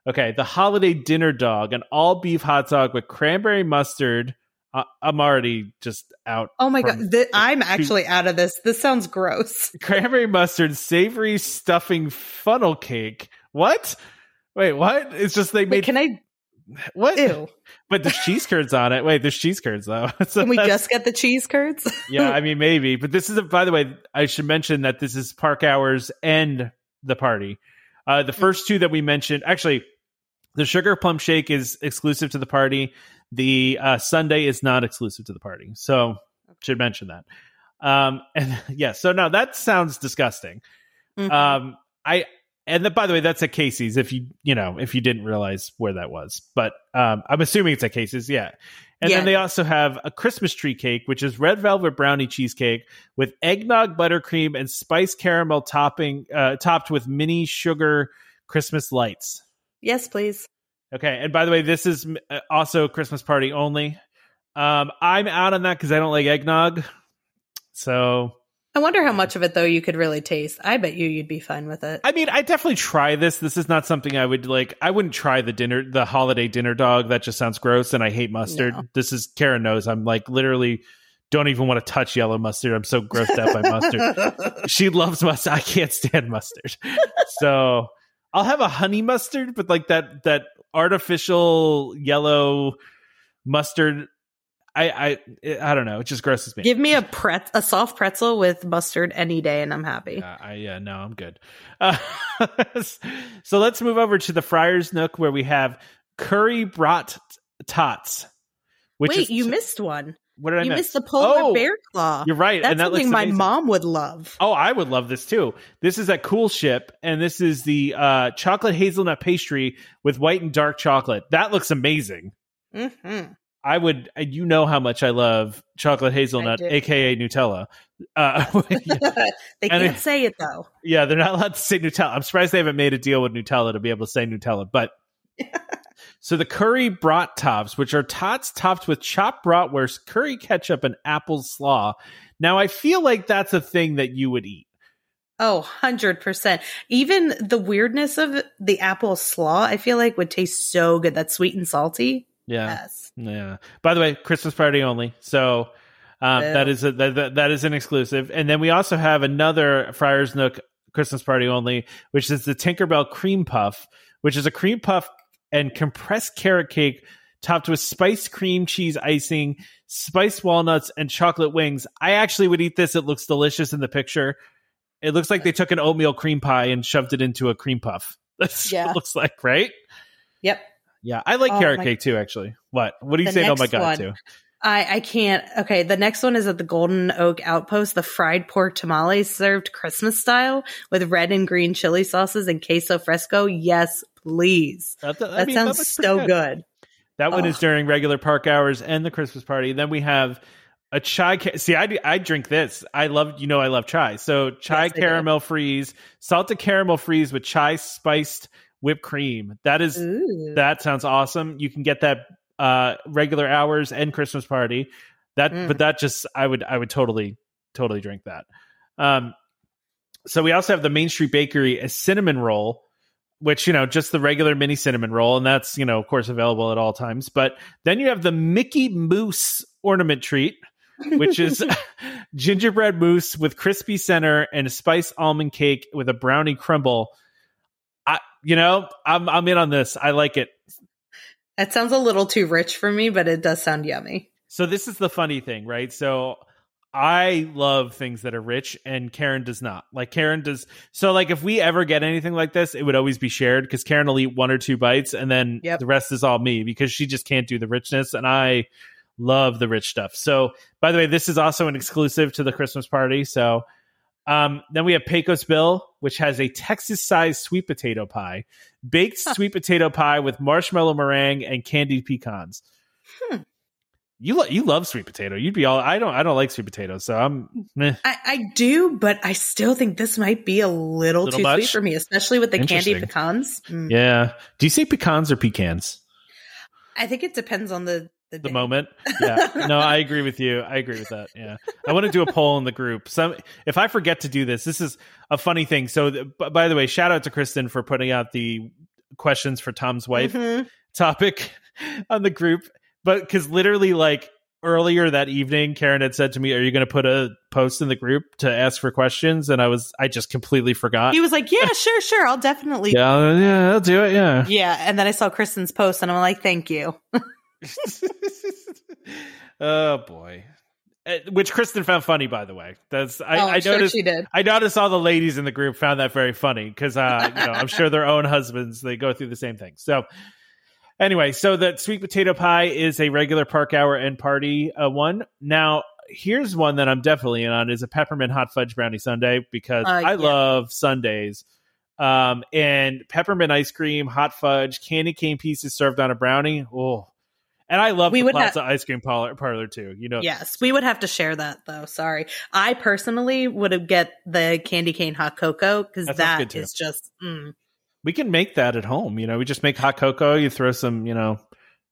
Okay, the holiday dinner dog, an all beef hot dog with cranberry mustard. Uh, I'm already just out. Oh my god, the, I'm actually out of this. This sounds gross. Cranberry mustard, savory stuffing funnel cake. What? Wait, what? It's just they made. Wait, can I? What? Ew. But there's cheese curds on it. Wait, there's cheese curds though. so Can we just get the cheese curds? yeah, I mean maybe. But this is a, by the way, I should mention that this is park hours and the party. Uh, the first two that we mentioned, actually, the sugar plum shake is exclusive to the party. The uh, Sundae is not exclusive to the party. So should mention that. Um, and yeah, so now that sounds disgusting. Mm-hmm. Um, I and the, by the way, that's at Casey's. If you you know if you didn't realize where that was, but um, I'm assuming it's at Casey's. Yeah. And yeah. then they also have a Christmas tree cake, which is red velvet brownie cheesecake with eggnog, buttercream, and spice caramel topping, uh, topped with mini sugar Christmas lights. Yes, please. Okay. And by the way, this is uh, also Christmas party only. Um, I'm out on that because I don't like eggnog. So I wonder how much of it though you could really taste. I bet you you'd be fine with it. I mean, I definitely try this. This is not something I would like. I wouldn't try the dinner, the holiday dinner dog. That just sounds gross, and I hate mustard. No. This is Karen knows. I'm like literally don't even want to touch yellow mustard. I'm so grossed out by mustard. she loves mustard. I can't stand mustard. so I'll have a honey mustard, but like that that artificial yellow mustard I, I I don't know. It just grosses me. Give me a pret a soft pretzel with mustard any day, and I'm happy. Uh, I yeah no, I'm good. Uh, so let's move over to the Friars Nook where we have curry brat tots. Wait, you t- missed one. What did I you miss? missed the polar oh, bear claw. You're right. That's and that something my mom would love. Oh, I would love this too. This is a Cool Ship, and this is the uh, chocolate hazelnut pastry with white and dark chocolate. That looks amazing. Mm-hmm. I would, you know how much I love chocolate hazelnut, aka Nutella. Uh, they can't it, say it though. Yeah, they're not allowed to say Nutella. I'm surprised they haven't made a deal with Nutella to be able to say Nutella. But so the curry brat tops, which are tots topped with chopped bratwurst, curry ketchup, and apple slaw. Now I feel like that's a thing that you would eat. Oh, 100%. Even the weirdness of the apple slaw, I feel like would taste so good. That's sweet and salty. Yeah. Yes. Yeah. By the way, Christmas party only. So Um, that is a that, that- that is an exclusive, and then we also have another Friars Nook Christmas party only, which is the Tinkerbell Cream Puff, which is a cream puff and compressed carrot cake topped with spiced cream cheese icing, spiced walnuts, and chocolate wings. I actually would eat this. It looks delicious in the picture. It looks like they took an oatmeal cream pie and shoved it into a cream puff. That's what it looks like, right? Yep. Yeah, I like Oh, carrot cake too. Actually, what? What are you The saying? Oh my god, one. too. I, I can't. Okay, the next one is at the Golden Oak Outpost. The fried pork tamales served Christmas style with red and green chili sauces and queso fresco. Yes, please. That, that- That mean, sounds pretty so good. That one is during regular park hours and the Christmas party. Then we have a chai. Ca- See, I, I drink this. I love, you know, I love chai. So chai Yes, caramel freeze, salted caramel freeze with chai spiced whipped cream. That is Ooh. that sounds awesome. You can get that uh regular hours and Christmas party. That Mm. but that just I would I would totally totally drink that. Um so we also have the Main Street Bakery a cinnamon roll which you know just the regular mini cinnamon roll and that's you know of course available at all times but then you have the Mickey Moose ornament treat which is gingerbread mousse with crispy center and a spice almond cake with a brownie crumble. I, you know, I'm I'm in on this. I like it. That sounds a little too rich for me, but it does sound yummy. So this is the funny thing, right? So I love things that are rich, and Karen does not. Like Karen does. So like if we ever get anything like this, it would always be shared because Karen will eat one or two bites, and then Yep. the rest is all me because she just can't do the richness, and I love the rich stuff. So by the way, this is also an exclusive to the Christmas party. So um, then we have Pecos Bill, which has a Texas-sized sweet potato pie, baked sweet potato pie with marshmallow meringue and candied pecans. Hmm. You lo- you love sweet potato. You'd be all I don't I don't like sweet potatoes, so I'm meh. I, I do, but I still think this might be a little, Little too much? sweet for me, especially with the candy pecans. Mm. yeah. Do you say pecans or pecans? I think it depends on the the, The moment. Yeah. No, I agree with you. I agree with that. Yeah. I want to do a poll in the group. Some if I forget to do this, this is a funny thing. So th- by the way, shout out to Kristen for putting out the questions for Tom's wife. Mhm. topic on the group, but because literally, like earlier that evening, Karen had said to me, "Are you going to put a post in the group to ask for questions?" And I was, I just completely forgot. He was like, "Yeah, sure, sure, I'll definitely." yeah, yeah, I'll do it. Yeah. Yeah, and then I saw Kristen's post, and I'm like, "Thank you." oh boy, Uh, which Kristen found funny, by the way. That's I, oh, I sure noticed. she did. I noticed all the ladies in the group found that very funny because uh, you know I'm sure their own husbands they go through the same thing. So anyway, so that sweet potato pie is a regular park hour and party uh, one. Now here's one that I'm definitely in on is a peppermint hot fudge brownie sundae because Uh, I yeah. love sundaes. Um, and peppermint ice cream, hot fudge, candy cane pieces served on a brownie. Oh, and I love We the would Plaza ice cream parlor, parlor too. You know, Yes, we would have to share that though. Sorry, I personally would have get the candy cane hot cocoa because That sounds good, that too. is just. Mm. We can make that at home. You know, we just make hot cocoa. You throw some, you know, Yeah,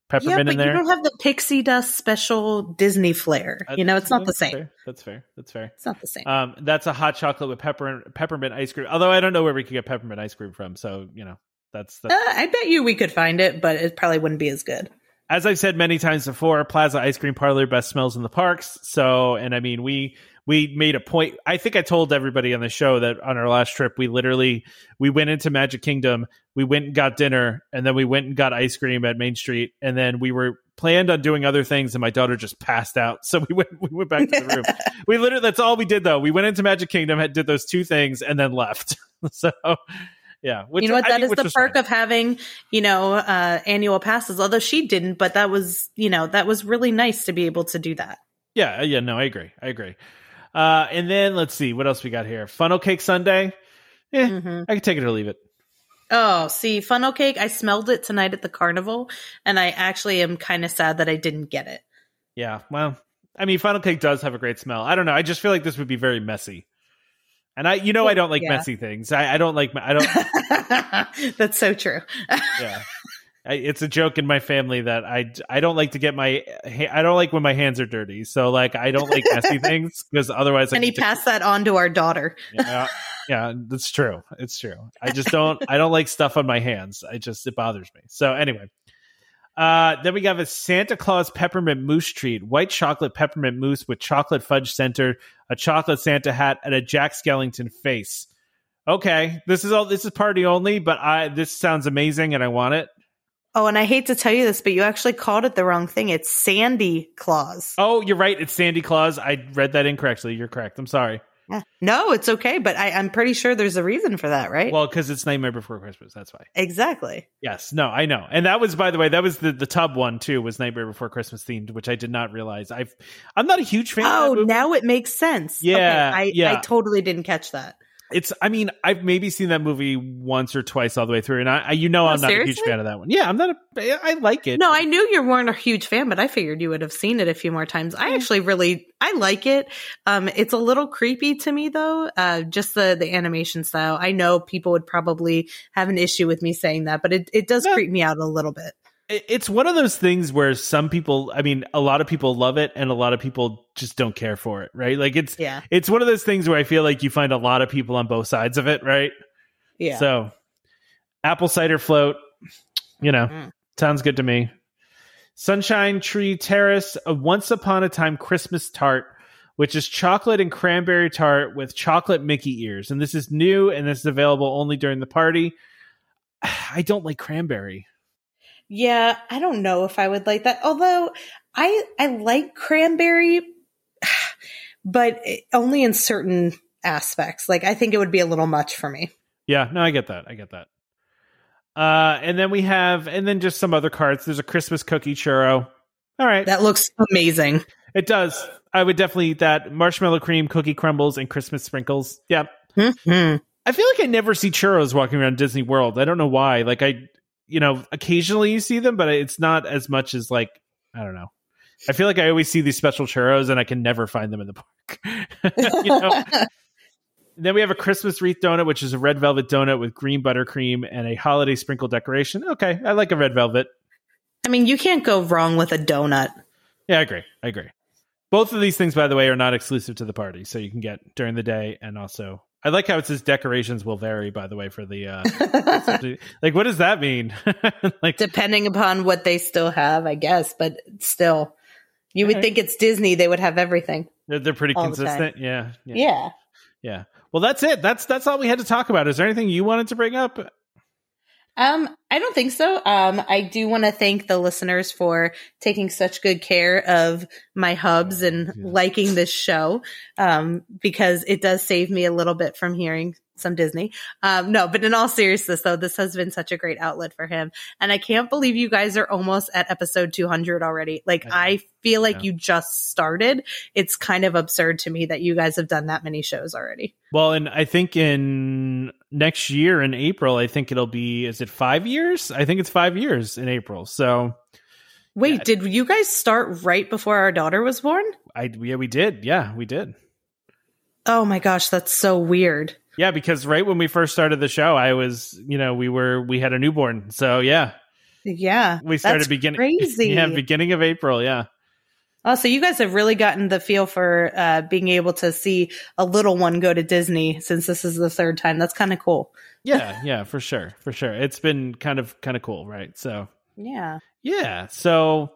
peppermint but in there. you don't have the pixie dust special Disney flair. You know, it's not the same. fair. That's fair. That's fair. It's not the same. Um, that's a hot chocolate with pepper peppermint ice cream. Although I don't know where we could get peppermint ice cream from, so you know that's that's. Uh, I bet you we could find it, but it probably wouldn't be as good. As I've said many times before, Plaza Ice Cream Parlor best smells in the parks. So, and I mean, we we made a point. I think I told everybody on the show that on our last trip, we literally we went into Magic Kingdom, we went and got dinner, and then we went and got ice cream at Main Street, and then we were planned on doing other things, and my daughter just passed out. So we went we went back to the room. we literally that's all we did though. We went into Magic Kingdom, had, did those two things, and then left. so. Yeah, which, you know what? I mean, is the perk fine. of having, you know, uh, annual passes. Although she didn't, but that was, you know, that was really nice to be able to do that. Yeah, yeah, no, I agree. I agree. Uh, and then let's see what else we got here. Funnel cake Sundae. Eh, hmm I can take it or leave it. Oh, see, funnel cake. I smelled it tonight at the carnival, and I actually am kind of sad that I didn't get it. Yeah, well, I mean, funnel cake does have a great smell. I don't know. I just feel like this would be very messy. And I, you know, I don't like Yeah. messy things. I, I don't like. I don't. That's so true. yeah. I, it's a joke in my family that I, I don't like to get my I don't like when my hands are dirty. So like I don't like messy things because otherwise I and he can passed that on to our daughter. yeah, yeah, that's true. It's true. I just don't. I don't like stuff on my hands. I just it bothers me. So anyway, Uh, then we have a Santa Claus peppermint mousse treat, white chocolate peppermint mousse with chocolate fudge center, a chocolate Santa hat, and a Jack Skellington face. Okay, this is all. This is party only, but I this sounds amazing and I want it. Oh, and I hate to tell you this, but you actually called it the wrong thing. It's Sandy Claus. Oh, you're right. It's Sandy Claus. I read that incorrectly. You're correct. I'm sorry. Yeah. No, it's okay, but I, I'm pretty sure there's a reason for that, right? Well, because it's Nightmare Before Christmas. That's why. exactly. Yes. No, I know. And that was, by the way, that was the, the tub one too, was Nightmare Before Christmas themed, which I did not realize. I've, I'm not a huge fan of Oh, now it makes sense. Yeah, Okay, I, yeah. I totally didn't catch that. It's, I mean, I've maybe seen that movie once or twice all the way through, and I, I you know, Oh, I'm not a huge fan of that one. Yeah, I'm not a, I like it. No, I knew you weren't a huge fan, but I figured you would have seen it a few more times. I actually really, I like it. Um, it's a little creepy to me though. Uh, just the the animation style. I know people would probably have an issue with me saying that, but it it does No. creep me out a little bit. It- it's one of those things where some people, I mean, a lot of people love it, and a lot of people just don't care for it, right? Like it's, Yeah, it's one of those things where I feel like you find a lot of people on both sides of it, right? yeah. So, apple cider float, you know, Mm. sounds good to me. Sunshine Tree Terrace, a once upon a time Christmas tart, which is chocolate and cranberry tart with chocolate Mickey ears. And this is new and this is available only during the party. I don't like cranberry. Yeah, I don't know if I would like that. Although I I like cranberry, but only in certain aspects. Like I think it would be a little much for me. Yeah, no, I get that. I get that. Uh, and then we have, and then just some other cards. There's a Christmas cookie churro. All right. That looks amazing. It does. I would definitely eat that. Marshmallow cream, cookie crumbles, and Christmas sprinkles. Yeah. Mhm. I feel like I never see churros walking around Disney World. I don't know why. Like I, you know, occasionally you see them, but it's not as much as like I don't know. I feel like I always see these special churros, and I can never find them in the park. you know. Then we have a Christmas wreath donut, which is a red velvet donut with green buttercream and a holiday sprinkle decoration. Okay, I like a red velvet. I mean, you can't go wrong with a donut. Yeah, I agree. I agree. Both of these things, by the way, are not exclusive to the party, so you can get during the day and also. I like how it says decorations will vary. By the way, for the uh, like, what does that mean? like, Depending upon what they still have, I guess, but still, you would think it's Disney; they would have everything. they're, they're pretty all the consistent. Yeah, yeah, Yeah. yeah. Well, that's it. That's that's all we had to talk about. Is there anything you wanted to bring up? Um, I don't think so. Um, I do want to thank the listeners for taking such good care of my hubs and Yeah. liking this show. Um, because it does save me a little bit from hearing some Disney. Um, no, but in all seriousness though, this has been such a great outlet for him. And I can't believe you guys are almost at episode 200 already. Like I. I feel like Yeah. you just started. It's kind of absurd to me that you guys have done that many shows already. Well, and I think in next year in April, I think it'll be. Is it five years? I think it's five years in April. So Wait, Yeah. did you guys start right before our daughter was born? I yeah we did. Yeah, we did. Oh my gosh, that's so weird. Yeah, because right when we first started the show, I was, you know, we were we had a newborn. So yeah, Yeah. we started that's beginning Crazy. yeah, beginning of April. Yeah, oh, so you guys have really gotten the feel for uh, being able to see a little one go to Disney since this is the third time. That's kind of cool. yeah, yeah, for sure, for sure. It's been kind of kind of cool, right? So Yeah. yeah, so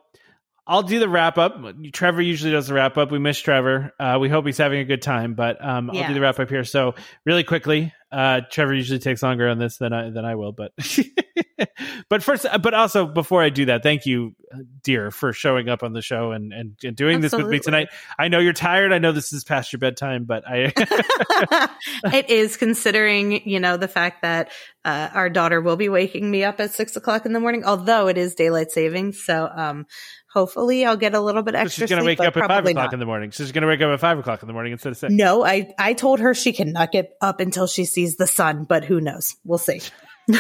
I'll do the wrap up. Trevor usually does the wrap up. We miss Trevor. Uh, we hope he's having a good time, but um, I'll do the wrap up here. So really quickly, uh, Trevor usually takes longer on this than I than I will, but but first, but also before I do that, thank you, dear, for showing up on the show and and, and doing this with me tonight. I know you're tired. I know this is past your bedtime, but I it is considering, you know, the fact that uh, our daughter will be waking me up at six o'clock in the morning, although it is daylight savings. So um, hopefully I'll get a little bit extra she's gonna wake up at five o'clock not. in the morning. She's gonna wake up at five o'clock in the morning instead of six. No, I, I told her she cannot get up until she sees the sun, but who knows? We'll see.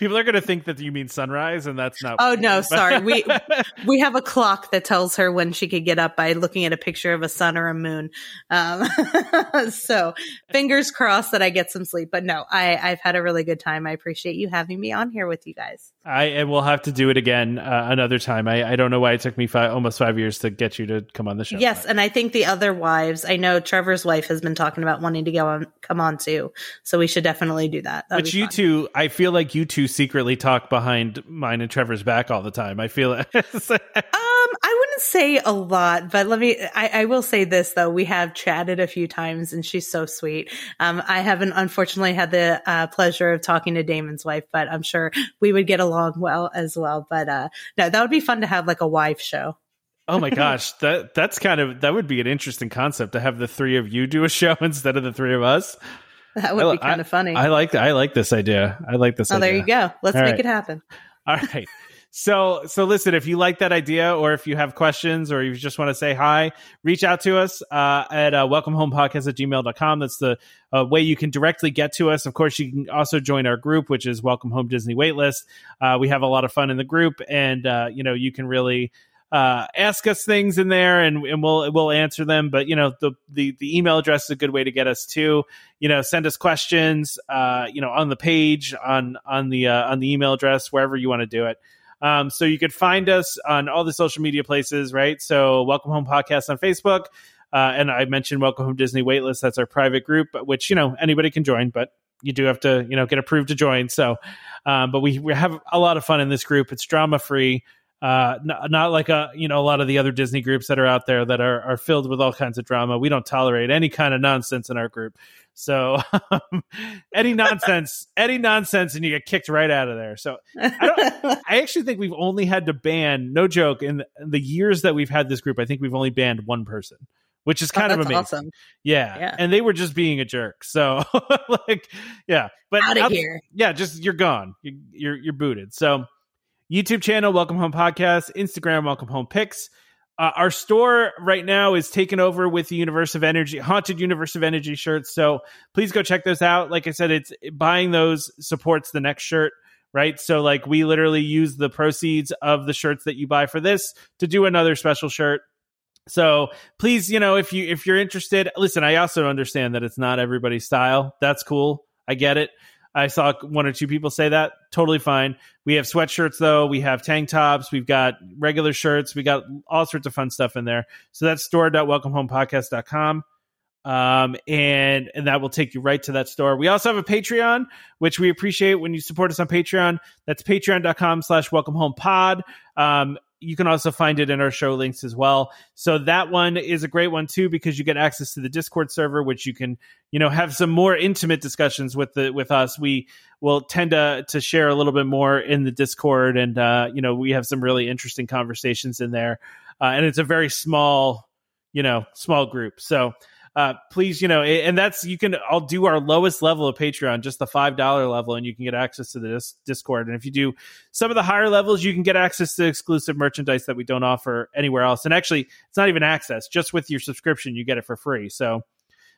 People are gonna think that you mean sunrise, and that's not. Oh no, sorry. We we have a clock that tells her when she could get up by looking at a picture of a sun or a moon. Um, so fingers crossed that I get some sleep. But no, I I've had a really good time. I appreciate you having me on here with you guys. I and we'll have to do it again uh, another time. I, I don't know why it took me five, almost five years to get you to come on the show. Yes, and I think the other wives. I know Trevor's wife has been talking about wanting to go on, come on too. So we should definitely do that. That'd but you fun. two, I feel like you two secretly talk behind mine and Trevor's back all the time. I feel it. Wouldn't say a lot, but let me, I, I will say this though. We have chatted a few times and she's so sweet. Um, I haven't unfortunately had the uh, pleasure of talking to Damon's wife, but I'm sure we would get along well as well. But, uh, no, that would be fun to have like a wife show. oh my gosh, that that's kind of that would be an interesting concept to have the three of you do a show instead of the three of us. That would I- be kind of funny. I like I like this idea. I like this. oh, there you go. Let's All make right. it happen. All right. So, so listen, if you like that idea or if you have questions or you just want to say hi, reach out to us uh, at uh, welcomehomepodcast at gmail.com. That's the uh, way you can directly get to us. Of course, you can also join our group, which is Welcome Home Disney Waitlist. Uh, we have a lot of fun in the group and, uh, you know, you can really uh, ask us things in there and, and we'll, we'll answer them. But, you know, the, the, the email address is a good way to get us too. You know, send us questions, uh, you know, on the page, on, on the, uh, on the email address, wherever you want to do it. Um, so you could find us on all the social media places, right? So Welcome Home Podcast on Facebook. Uh, and I mentioned Welcome Home Disney Waitlist. That's our private group, which, you know, anybody can join, but you do have to, you know, get approved to join. So, um, but we, we have a lot of fun in this group. It's drama free. Uh, not, not like a, you know, a lot of the other Disney groups that are out there that are, are filled with all kinds of drama. We don't tolerate any kind of nonsense in our group. So any nonsense, any nonsense, and you get kicked right out of there. So I actually think we've only had to ban, no joke, in the, in the years that we've had this group, I think we've only banned one person, which is kind Oh, of amazing. awesome. Yeah. Yeah. And they were just being a jerk. So like, yeah, but Out of here. yeah, just you're gone. You, you're, you're booted. So YouTube channel, Welcome Home Podcast, Instagram, Welcome Home Picks. Uh, our store right now is taken over with the Universe of Energy, Haunted Universe of Energy shirts. So please go check those out. Like I said, it's buying those supports the next shirt, right? So like we literally use the proceeds of the shirts that you buy for this to do another special shirt. So please, you know, if you if you're interested, listen. I also understand that it's not everybody's style. That's cool. I get it. I saw one or two people say that. Totally fine. We have sweatshirts though. We have tank tops. We've got regular shirts. We got all sorts of fun stuff in there. So that's store.welcomehomepodcast.com. Um, and, and that will take you right to that store. We also have a Patreon, which we appreciate when you support us on Patreon. That's patreon.com slash welcome home pod. Um, you can also find it in our show links as well. So that one is a great one too because you get access to the Discord server, which you can, you know, have some more intimate discussions with the with us. We will tend to to share a little bit more in the Discord, and uh, you know, we have some really interesting conversations in there. Uh, and it's a very small, you know, small group. So uh, please, you know, and that's you can. I'll do our lowest level of Patreon, just the five dollar level, and you can get access to the dis- Discord. And if you do some of the higher levels, you can get access to exclusive merchandise that we don't offer anywhere else. And actually, it's not even access; just with your subscription, you get it for free. So.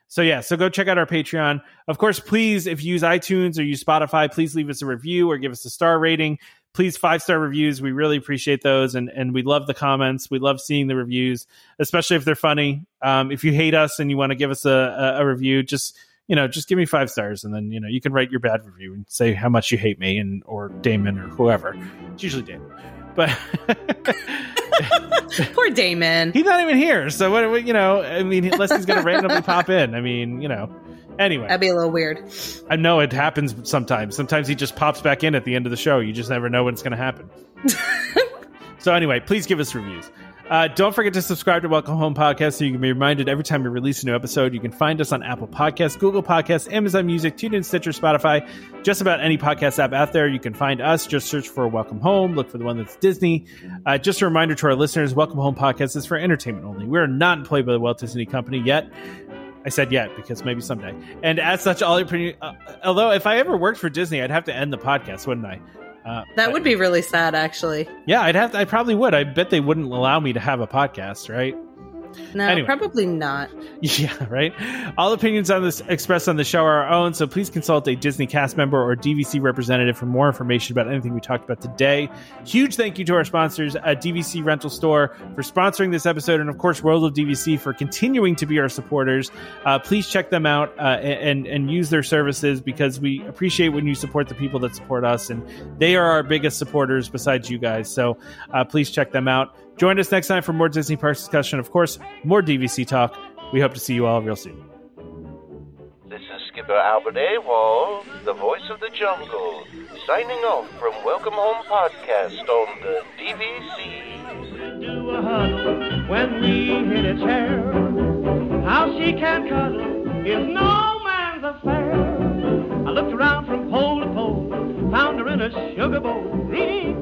So yeah, so go check out our Patreon. Of course, please, if you use iTunes or use Spotify, please leave us a review or give us a star rating. Please five star reviews. We really appreciate those, and and we love the comments. We love seeing the reviews, especially if they're funny. Um, if you hate us and you want to give us a, a, a review, just you know, just give me five stars, and then you know you can write your bad review and say how much you hate me and or Damon or whoever. It's usually Damon, but. Poor Damon. He's not even here, so what? what- You know, I mean, unless he's going to randomly pop in. I mean, you know. Anyway, That'd be a little weird. I know it happens sometimes. Sometimes he just pops back in at the end of the show. You just never know when it's going to happen. so anyway, please give us reviews. Uh, don't forget to subscribe to Welcome Home Podcast so you can be reminded every time we release a new episode. You can find us on Apple Podcasts, Google Podcasts, Amazon Music, TuneIn, Stitcher, Spotify, just about any podcast app out there. You can find us. Just search for Welcome Home. Look for the one that's Disney. Uh, just a reminder to our listeners: Welcome Home Podcast is for entertainment only. We are not employed by the Walt Disney Company yet. I said yet because maybe someday. And as such, all opinion. Uh, although if I ever worked for Disney, I'd have to end the podcast, wouldn't I? Uh, That I- would be really sad, actually. yeah, I'd have. To, I probably would. I bet they wouldn't allow me to have a podcast, right? No, Anyway. probably not. Yeah, right. All opinions on this expressed on the show are our own, so please consult a Disney cast member or DVC representative for more information about anything we talked about today. Huge thank you to our sponsors at DVC Rental Store for sponsoring this episode, and of course, World of DVC for continuing to be our supporters. Uh, please check them out uh, and and use their services because we appreciate when you support the people that support us, and they are our biggest supporters besides you guys. So uh, please check them out. Join us next time for more Disney Parks discussion. Of course, more DVC talk. We hope to see you all real soon. This is Skipper Albert Awol, the voice of the jungle, signing off from Welcome Home Podcast on the DVC. do a huddle when we hit its hair. How she can cuddle is no man's affair. I looked around from pole to pole, found her in a sugar bowl, eating